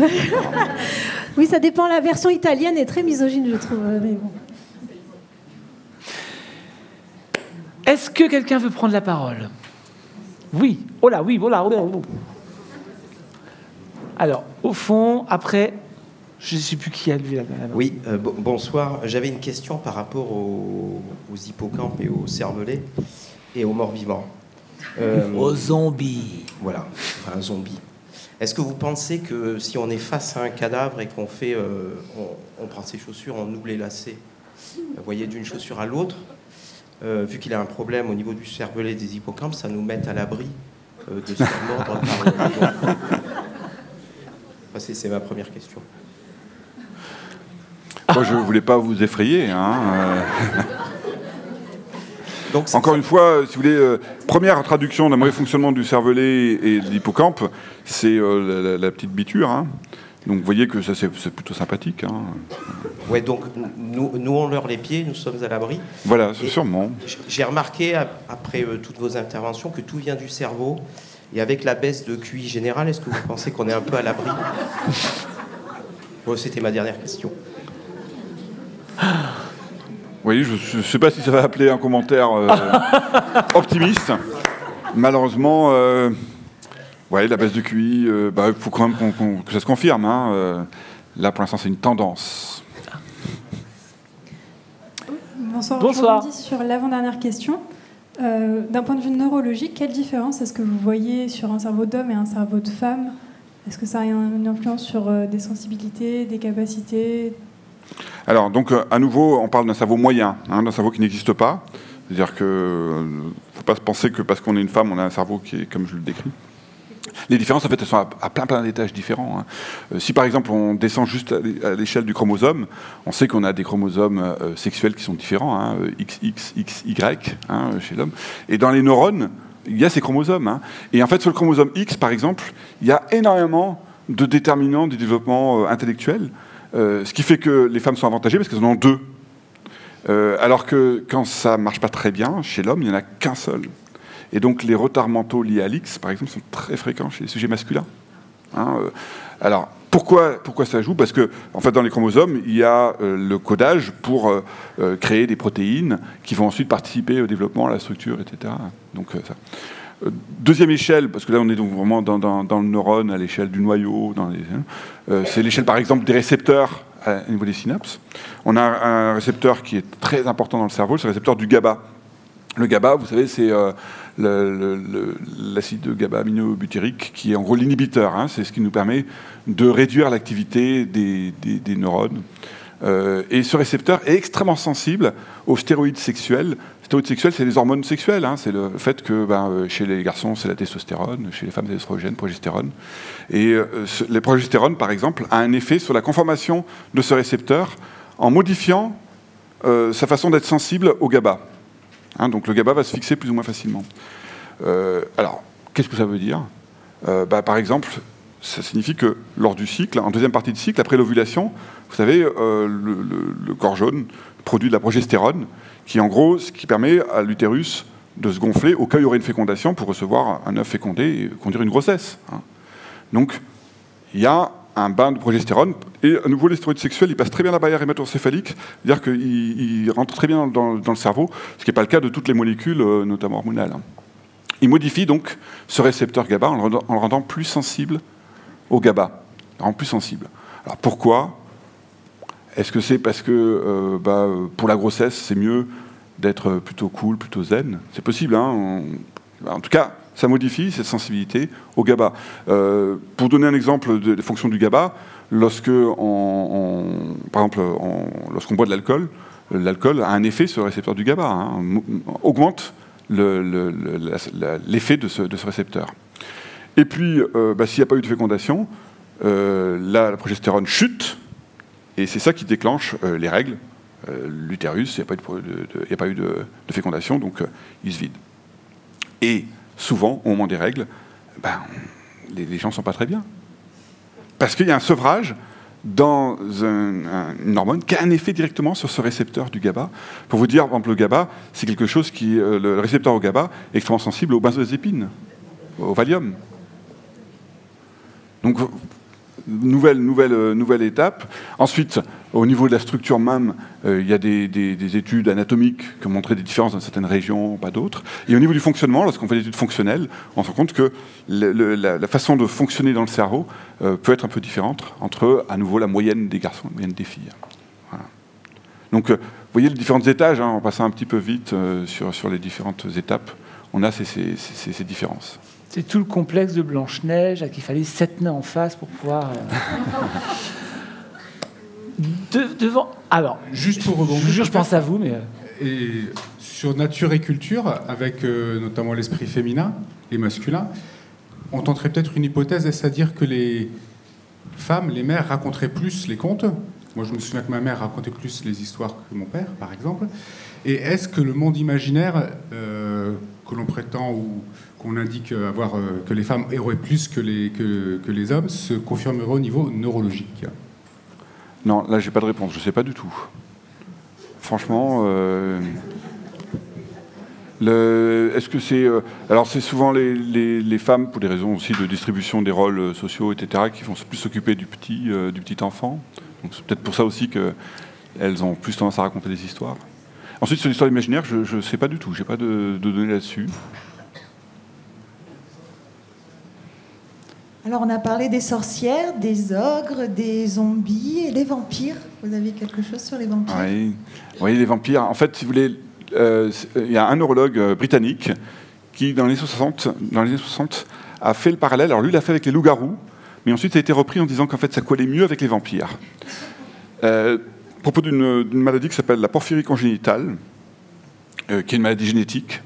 *laughs* oui, ça dépend. La version italienne est très misogyne, je trouve. Mais bon. Est-ce que quelqu'un veut prendre la parole? Oui. Oh là, oui, voilà. Oh Alors, au fond, après, je ne sais plus qui a levé la main. Oui, euh, bonsoir. J'avais une question par rapport aux, hippocampes et aux cervelets et aux morts vivants. Euh, aux zombies. Voilà, enfin, un zombie. Est-ce que vous pensez que si on est face à un cadavre et qu'on fait, euh, on, prend ses chaussures, on oublie les lacets, vous voyez, d'une chaussure à l'autre, euh, vu qu'il a un problème au niveau du cervelet des hippocampes, ça nous met à l'abri euh, de se faire mordre par *laughs* C'est ma première question. Moi, je ne voulais pas vous effrayer. Hein, euh. *laughs* Donc, Encore une fois, si vous voulez, première traduction d'un mauvais fonctionnement du cervelet et de l'hippocampe, c'est la, petite biture. Hein. Donc vous voyez que ça c'est plutôt sympathique. Hein. Ouais, donc nous, nous on leur les pieds, nous sommes à l'abri. Voilà, sûrement. J'ai remarqué après euh, toutes vos interventions que tout vient du cerveau. Et avec la baisse de QI général, est-ce que vous pensez qu'on est un peu à l'abri? *laughs* Bon, C'était ma dernière question. Oui, je ne sais pas si ça va appeler un commentaire euh, *laughs* optimiste. Malheureusement, euh, oui, la baisse de QI, il euh, bah, faut quand même que ça se confirme. Hein, euh. là, pour l'instant, c'est une tendance. Bonsoir. Bonsoir. Je sur l'avant-dernière question. Euh, d'un point de vue neurologique, quelle différence est-ce que vous voyez sur un cerveau d'homme et un cerveau de femme? Est-ce que ça a une influence sur des sensibilités, des capacités? Alors, donc, à nouveau, on parle d'un cerveau moyen, hein, d'un cerveau qui n'existe pas. C'est-à-dire qu'il ne faut pas se penser que parce qu'on est une femme, on a un cerveau qui est comme je le décris. Les différences, en fait, elles sont à, plein, plein d'étages différents. Hein. Euh, si par exemple on descend juste à l'échelle du chromosome, on sait qu'on a des chromosomes euh, sexuels qui sont différents, hein, XX, XY hein, chez l'homme. Et dans les neurones, il y a ces chromosomes. Hein. Et en fait, sur le chromosome X, par exemple, il y a énormément de déterminants du développement euh, intellectuel, ce qui fait que les femmes sont avantagées parce qu'elles en ont deux. alors que quand ça marche pas très bien, chez l'homme, il n'y en a qu'un seul. Et donc les retards mentaux liés à l'X, par exemple, sont très fréquents chez les sujets masculins. Hein, euh, alors, pourquoi, pourquoi ça joue? Parce que, en fait, dans les chromosomes, il y a euh, le codage pour euh, créer des protéines qui vont ensuite participer au développement, à la structure, etc. Donc, ça. Deuxième échelle, parce que là on est donc vraiment dans, le neurone, à l'échelle du noyau, hein, c'est l'échelle par exemple des récepteurs au niveau des synapses. On a un récepteur qui est très important dans le cerveau, c'est le récepteur du GABA. Le GABA, vous savez, c'est l'acide GABA-aminobutyrique, qui est en gros l'inhibiteur. Hein. c'est ce qui nous permet de réduire l'activité des, neurones. Euh, et ce récepteur est extrêmement sensible aux stéroïdes sexuels. Stéroïdes sexuels, c'est les hormones sexuelles. Hein. c'est le fait que ben, euh, chez les garçons, c'est la testostérone, chez les femmes, c'est l'estrogène, progestérone. Et euh, progestérone, par exemple, a un effet sur la conformation de ce récepteur en modifiant sa façon d'être sensible au GABA. Hein, donc le GABA va se fixer plus ou moins facilement. Euh, alors, qu'est-ce que ça veut dire? Euh, bah, Par exemple, ça signifie que lors du cycle, en deuxième partie du cycle, après l'ovulation, vous savez, euh, le, corps jaune produit de la progestérone, qui en gros, ce qui permet à l'utérus de se gonfler au cas où il y aurait une fécondation pour recevoir un œuf fécondé et conduire une grossesse. Hein. Donc, il y a un bain de progestérone. Et à nouveau, les stéroïdes ils passent très bien la barrière hématocéphalique, c'est-à-dire qu'ils rentrent très bien dans, le cerveau, ce qui n'est pas le cas de toutes les molécules, euh, notamment hormonales. Ils modifient donc ce récepteur GABA en le, rendant, plus sensible au GABA, rend plus sensible. Alors pourquoi? Est-ce que c'est parce que euh, bah, pour la grossesse, c'est mieux d'être plutôt cool, plutôt zen? C'est possible, hein En tout cas, ça modifie cette sensibilité au GABA. Euh, pour donner un exemple des fonctions du GABA, lorsque on, par exemple, lorsqu'on boit de l'alcool, l'alcool a un effet sur le récepteur du GABA, hein, augmente l'effet de, ce, récepteur. Et puis, euh, bah, s'il n'y a pas eu de fécondation, euh, la progestérone chute, et c'est ça qui déclenche les règles. L'utérus, il n'y a, pas eu de, de fécondation, donc il se vide. Et souvent, au moment des règles, ben, les, gens ne sont pas très bien. Parce qu'il y a un sevrage dans une hormone qui a un effet directement sur ce récepteur du GABA. Pour vous dire, par exemple, le GABA, c'est quelque chose qui, euh, le récepteur au GABA est extrêmement sensible aux benzodiazépines, au Valium. Donc, nouvelle, nouvelle, euh, nouvelle étape. Ensuite, au niveau de la structure même, euh, il y a des, études anatomiques qui ont montré des différences dans certaines régions, pas d'autres. Et au niveau du fonctionnement, lorsqu'on fait des études fonctionnelles, on se rend compte que la, façon de fonctionner dans le cerveau euh, peut être un peu différente entre, à nouveau, la moyenne des garçons et la moyenne des filles. Donc, vous voyez les différents étages, hein, en passant un petit peu vite sur, sur les différentes étapes, on a ces différences. C'est tout le complexe de Blanche-Neige, à qui il fallait sept nains en face pour pouvoir. Euh, *laughs* devant. Alors. Juste pour rebondir. Je, je pense à vous, mais. Euh. Et sur nature et culture, avec euh, notamment l'esprit féminin et masculin, on tenterait peut-être une hypothèse, est-ce à dire que les femmes, les mères, raconteraient plus les contes Moi, je me souviens que ma mère racontait plus les histoires que mon père, par exemple. Et est-ce que le monde imaginaire que l'on prétend ou qu'on indique avoir, euh, que les femmes auraient plus que les, que, les hommes se confirmerait au niveau neurologique? Non, là, j'ai pas de réponse. Je sais pas du tout. Franchement. Euh, est-ce que c'est. Euh, alors, c'est souvent les, femmes, pour des raisons aussi de distribution des rôles sociaux, etc., qui vont plus s'occuper du petit, du petit enfant? C'est peut-être pour ça aussi qu'elles ont plus tendance à raconter des histoires. Ensuite, sur l'histoire imaginaire, je ne sais pas du tout. J'ai pas de, de données là-dessus. Alors, on a parlé des sorcières, des ogres, des zombies et les vampires. Vous avez quelque chose sur les vampires? Oui, les vampires. En fait, si vous voulez, euh, il y a un neurologue euh, britannique qui, dans les, 60, dans les années 60, a fait le parallèle. Alors, lui, il l'a fait avec les loups-garous, mais ensuite ça a été repris en disant qu'en fait ça collait mieux avec les vampires. Euh, à propos d'une maladie qui s'appelle la porphyrie congénitale, euh, qui est une maladie génétique,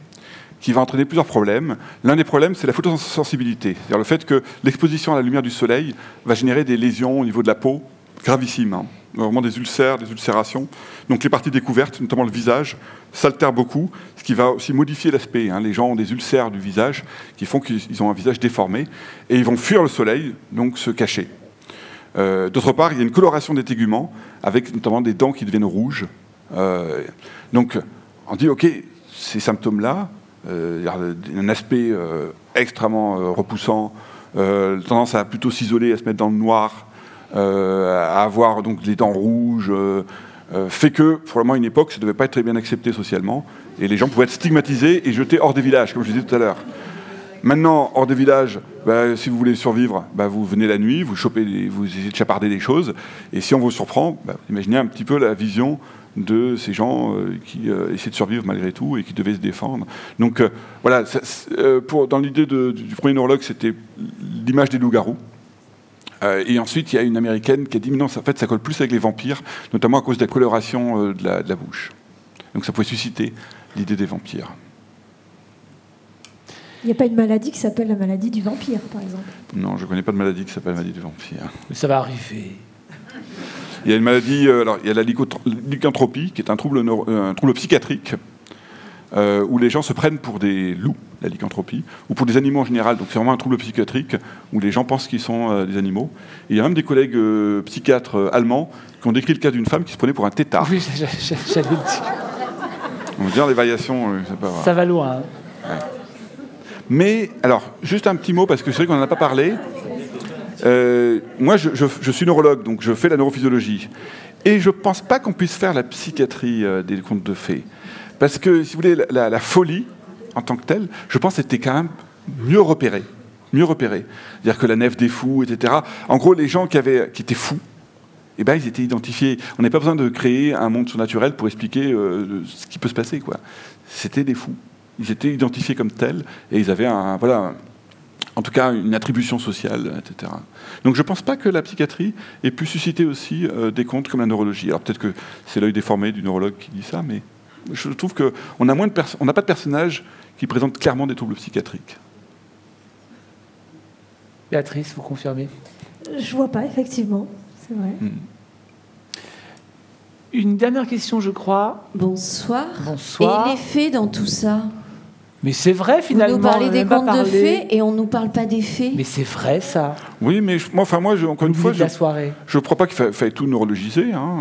qui va entraîner plusieurs problèmes. L'un des problèmes, c'est la photosensibilité, c'est-à-dire le fait que l'exposition à la lumière du soleil va générer des lésions au niveau de la peau gravissimes, hein. Vraiment des ulcères, des ulcérations. Donc les parties découvertes, notamment le visage, s'altèrent beaucoup, ce qui va aussi modifier l'aspect. hein. Les gens ont des ulcères du visage qui font qu'ils ont un visage déformé et ils vont fuir le soleil, donc se cacher. Euh, D'autre part, il y a une coloration des téguments, avec notamment des dents qui deviennent rouges. Euh, donc, on dit, OK, ces symptômes-là, euh, un aspect extrêmement repoussant, tendance à plutôt s'isoler, à se mettre dans le noir, à avoir donc les dents rouges, euh, euh, fait que, probablement à une époque, ça ne devait pas être très bien accepté socialement, et les gens pouvaient être stigmatisés et jetés hors des villages, comme je disais tout à l'heure. Maintenant, hors des villages, bah, si vous voulez survivre, bah, vous venez la nuit, vous chopez, des- vous essayez de chaparder des choses, et si on vous surprend, bah, imaginez un petit peu la vision de ces gens euh, qui euh, essaient de survivre malgré tout et qui devaient se défendre. Donc euh, voilà, euh, pour, dans l'idée du premier neurologue, c'était l'image des loups-garous. Euh, et ensuite, il y a une américaine qui a dit mais non, ça, en fait, ça colle plus avec les vampires, notamment à cause de la coloration euh, de, la, de la bouche. Donc ça pouvait susciter l'idée des vampires. Il n'y a pas une maladie qui s'appelle la maladie du vampire, par exemple. Non, je ne connais pas de maladie qui s'appelle maladie du vampire. Mais ça va arriver. Il y a une maladie, euh, alors il y a la lycanthropie, qui est un trouble, neuro- euh, un trouble psychiatrique, euh, où les gens se prennent pour des loups, la lycanthropie, ou pour des animaux en général. Donc c'est vraiment un trouble psychiatrique où les gens pensent qu'ils sont euh, des animaux. Et il y a même des collègues euh, psychiatres euh, allemands qui ont décrit le cas d'une femme qui se prenait pour un tétard. Oui, j'a- j'a- j'allais le dire. On va dire les variations, pas Ça va loin. hein. Mais, alors, juste un petit mot, parce que c'est vrai qu'on n'en a pas parlé. Moi, je, je- je suis neurologue, donc je fais la neurophysiologie. Et je ne pense pas qu'on puisse faire la psychiatrie des contes de fées. Parce que, si vous voulez, la, la- la folie, en tant que telle, je pense que c'était quand même mieux repéré. Mieux. C'est-à-dire que la nef des fous, etc. En gros, les gens qui, avaient, qui étaient fous, eh ben, ils étaient identifiés. On n'avait pas besoin de créer un monde surnaturel pour expliquer euh, ce qui peut se passer. C'était des fous. Ils étaient identifiés comme tels et ils avaient un, voilà, en tout cas une attribution sociale, etc. Donc je ne pense pas que la psychiatrie ait pu susciter aussi euh, des contes comme la neurologie. Alors peut-être que c'est l'œil déformé du neurologue qui dit ça, mais je trouve qu'on n'a pas de personnages qui présentent clairement des troubles psychiatriques. Béatrice, vous confirmez? Je vois pas, effectivement. C'est vrai. Une dernière question, je crois. Bonsoir. Bonsoir. Et les fées dans tout ça? Mais c'est vrai finalement. Vous nous parlez des contes de fées et on nous parle pas des fées. Mais c'est vrai ça. Oui, mais je- moi, enfin, moi, je- encore une fois, de je la soirée. ne crois pas qu'il fa- faille tout neurologiser. hein.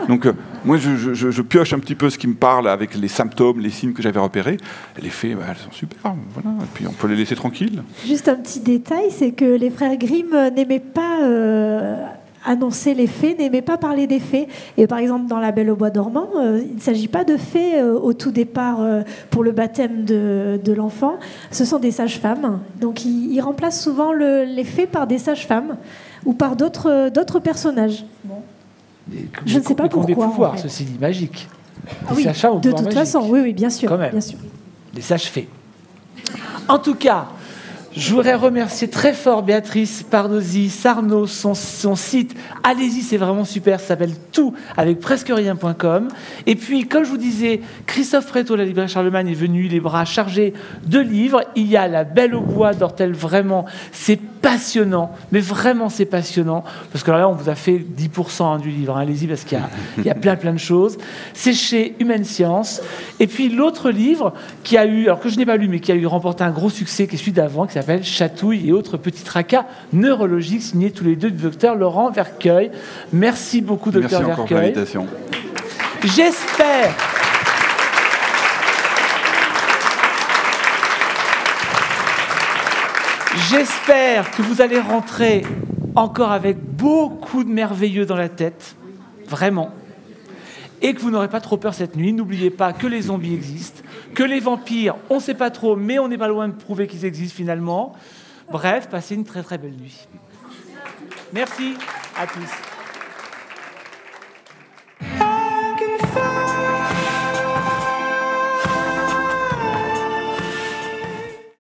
Euh, Donc, euh, moi, je, je- je- je pioche un petit peu ce qui me parle avec les symptômes, les signes que j'avais repérés. Les faits, bah, elles sont super. Voilà. Et puis, on peut les laisser tranquilles. Juste un petit détail, c'est que les frères Grimm n'aimaient pas euh, annoncer les faits, n'aimaient pas parler des faits. Et par exemple, dans La Belle au Bois dormant, euh, il ne s'agit pas de faits euh, au tout départ euh, pour le baptême de, de l'enfant. Ce sont des sages-femmes. Donc, ils, ils remplacent souvent le- les faits par des sages-femmes ou par d'autres d'autres personnages. Je ne sais pas ont des pourquoi, en pouvoirs, fait. ceci dit, magiques. Ah oui, de toute magique. façon, oui, oui, bien sûr. Quand même. Bien sûr. Les sages fées. En tout cas, je voudrais remercier très fort Béatrice Pardosi, Sarno, son, site. Allez-y, c'est vraiment super. Ça s'appelle tout avec presque rien.com. Et puis, comme je vous disais, Christophe Préto, la librairie Charlemagne, est venu les bras chargés de livres. Il y a La Belle au Bois d'Ortel. Vraiment, c'est passionnant. Mais vraiment, c'est passionnant. Parce que là, on vous a fait 10% hein, du livre. hein. Allez-y, parce qu'il y y a plein, plein de choses. C'est chez Humaine Science. Et puis, l'autre livre qui a eu, alors que je n'ai pas lu, mais qui a eu remporté un gros succès, qui est celui d'avant, qui s'appelle Chatouille et autres petits tracas neurologiques, signé tous les deux du docteur Laurent Vercueil. Merci beaucoup, docteur Vercueil. J'espère. J'espère que vous allez rentrer encore avec beaucoup de merveilleux dans la tête, vraiment, et que vous n'aurez pas trop peur cette nuit. N'oubliez pas que les zombies existent, que les vampires, on ne sait pas trop, mais on n'est pas loin de prouver qu'ils existent finalement. Bref, passez une très très belle nuit. Merci à tous.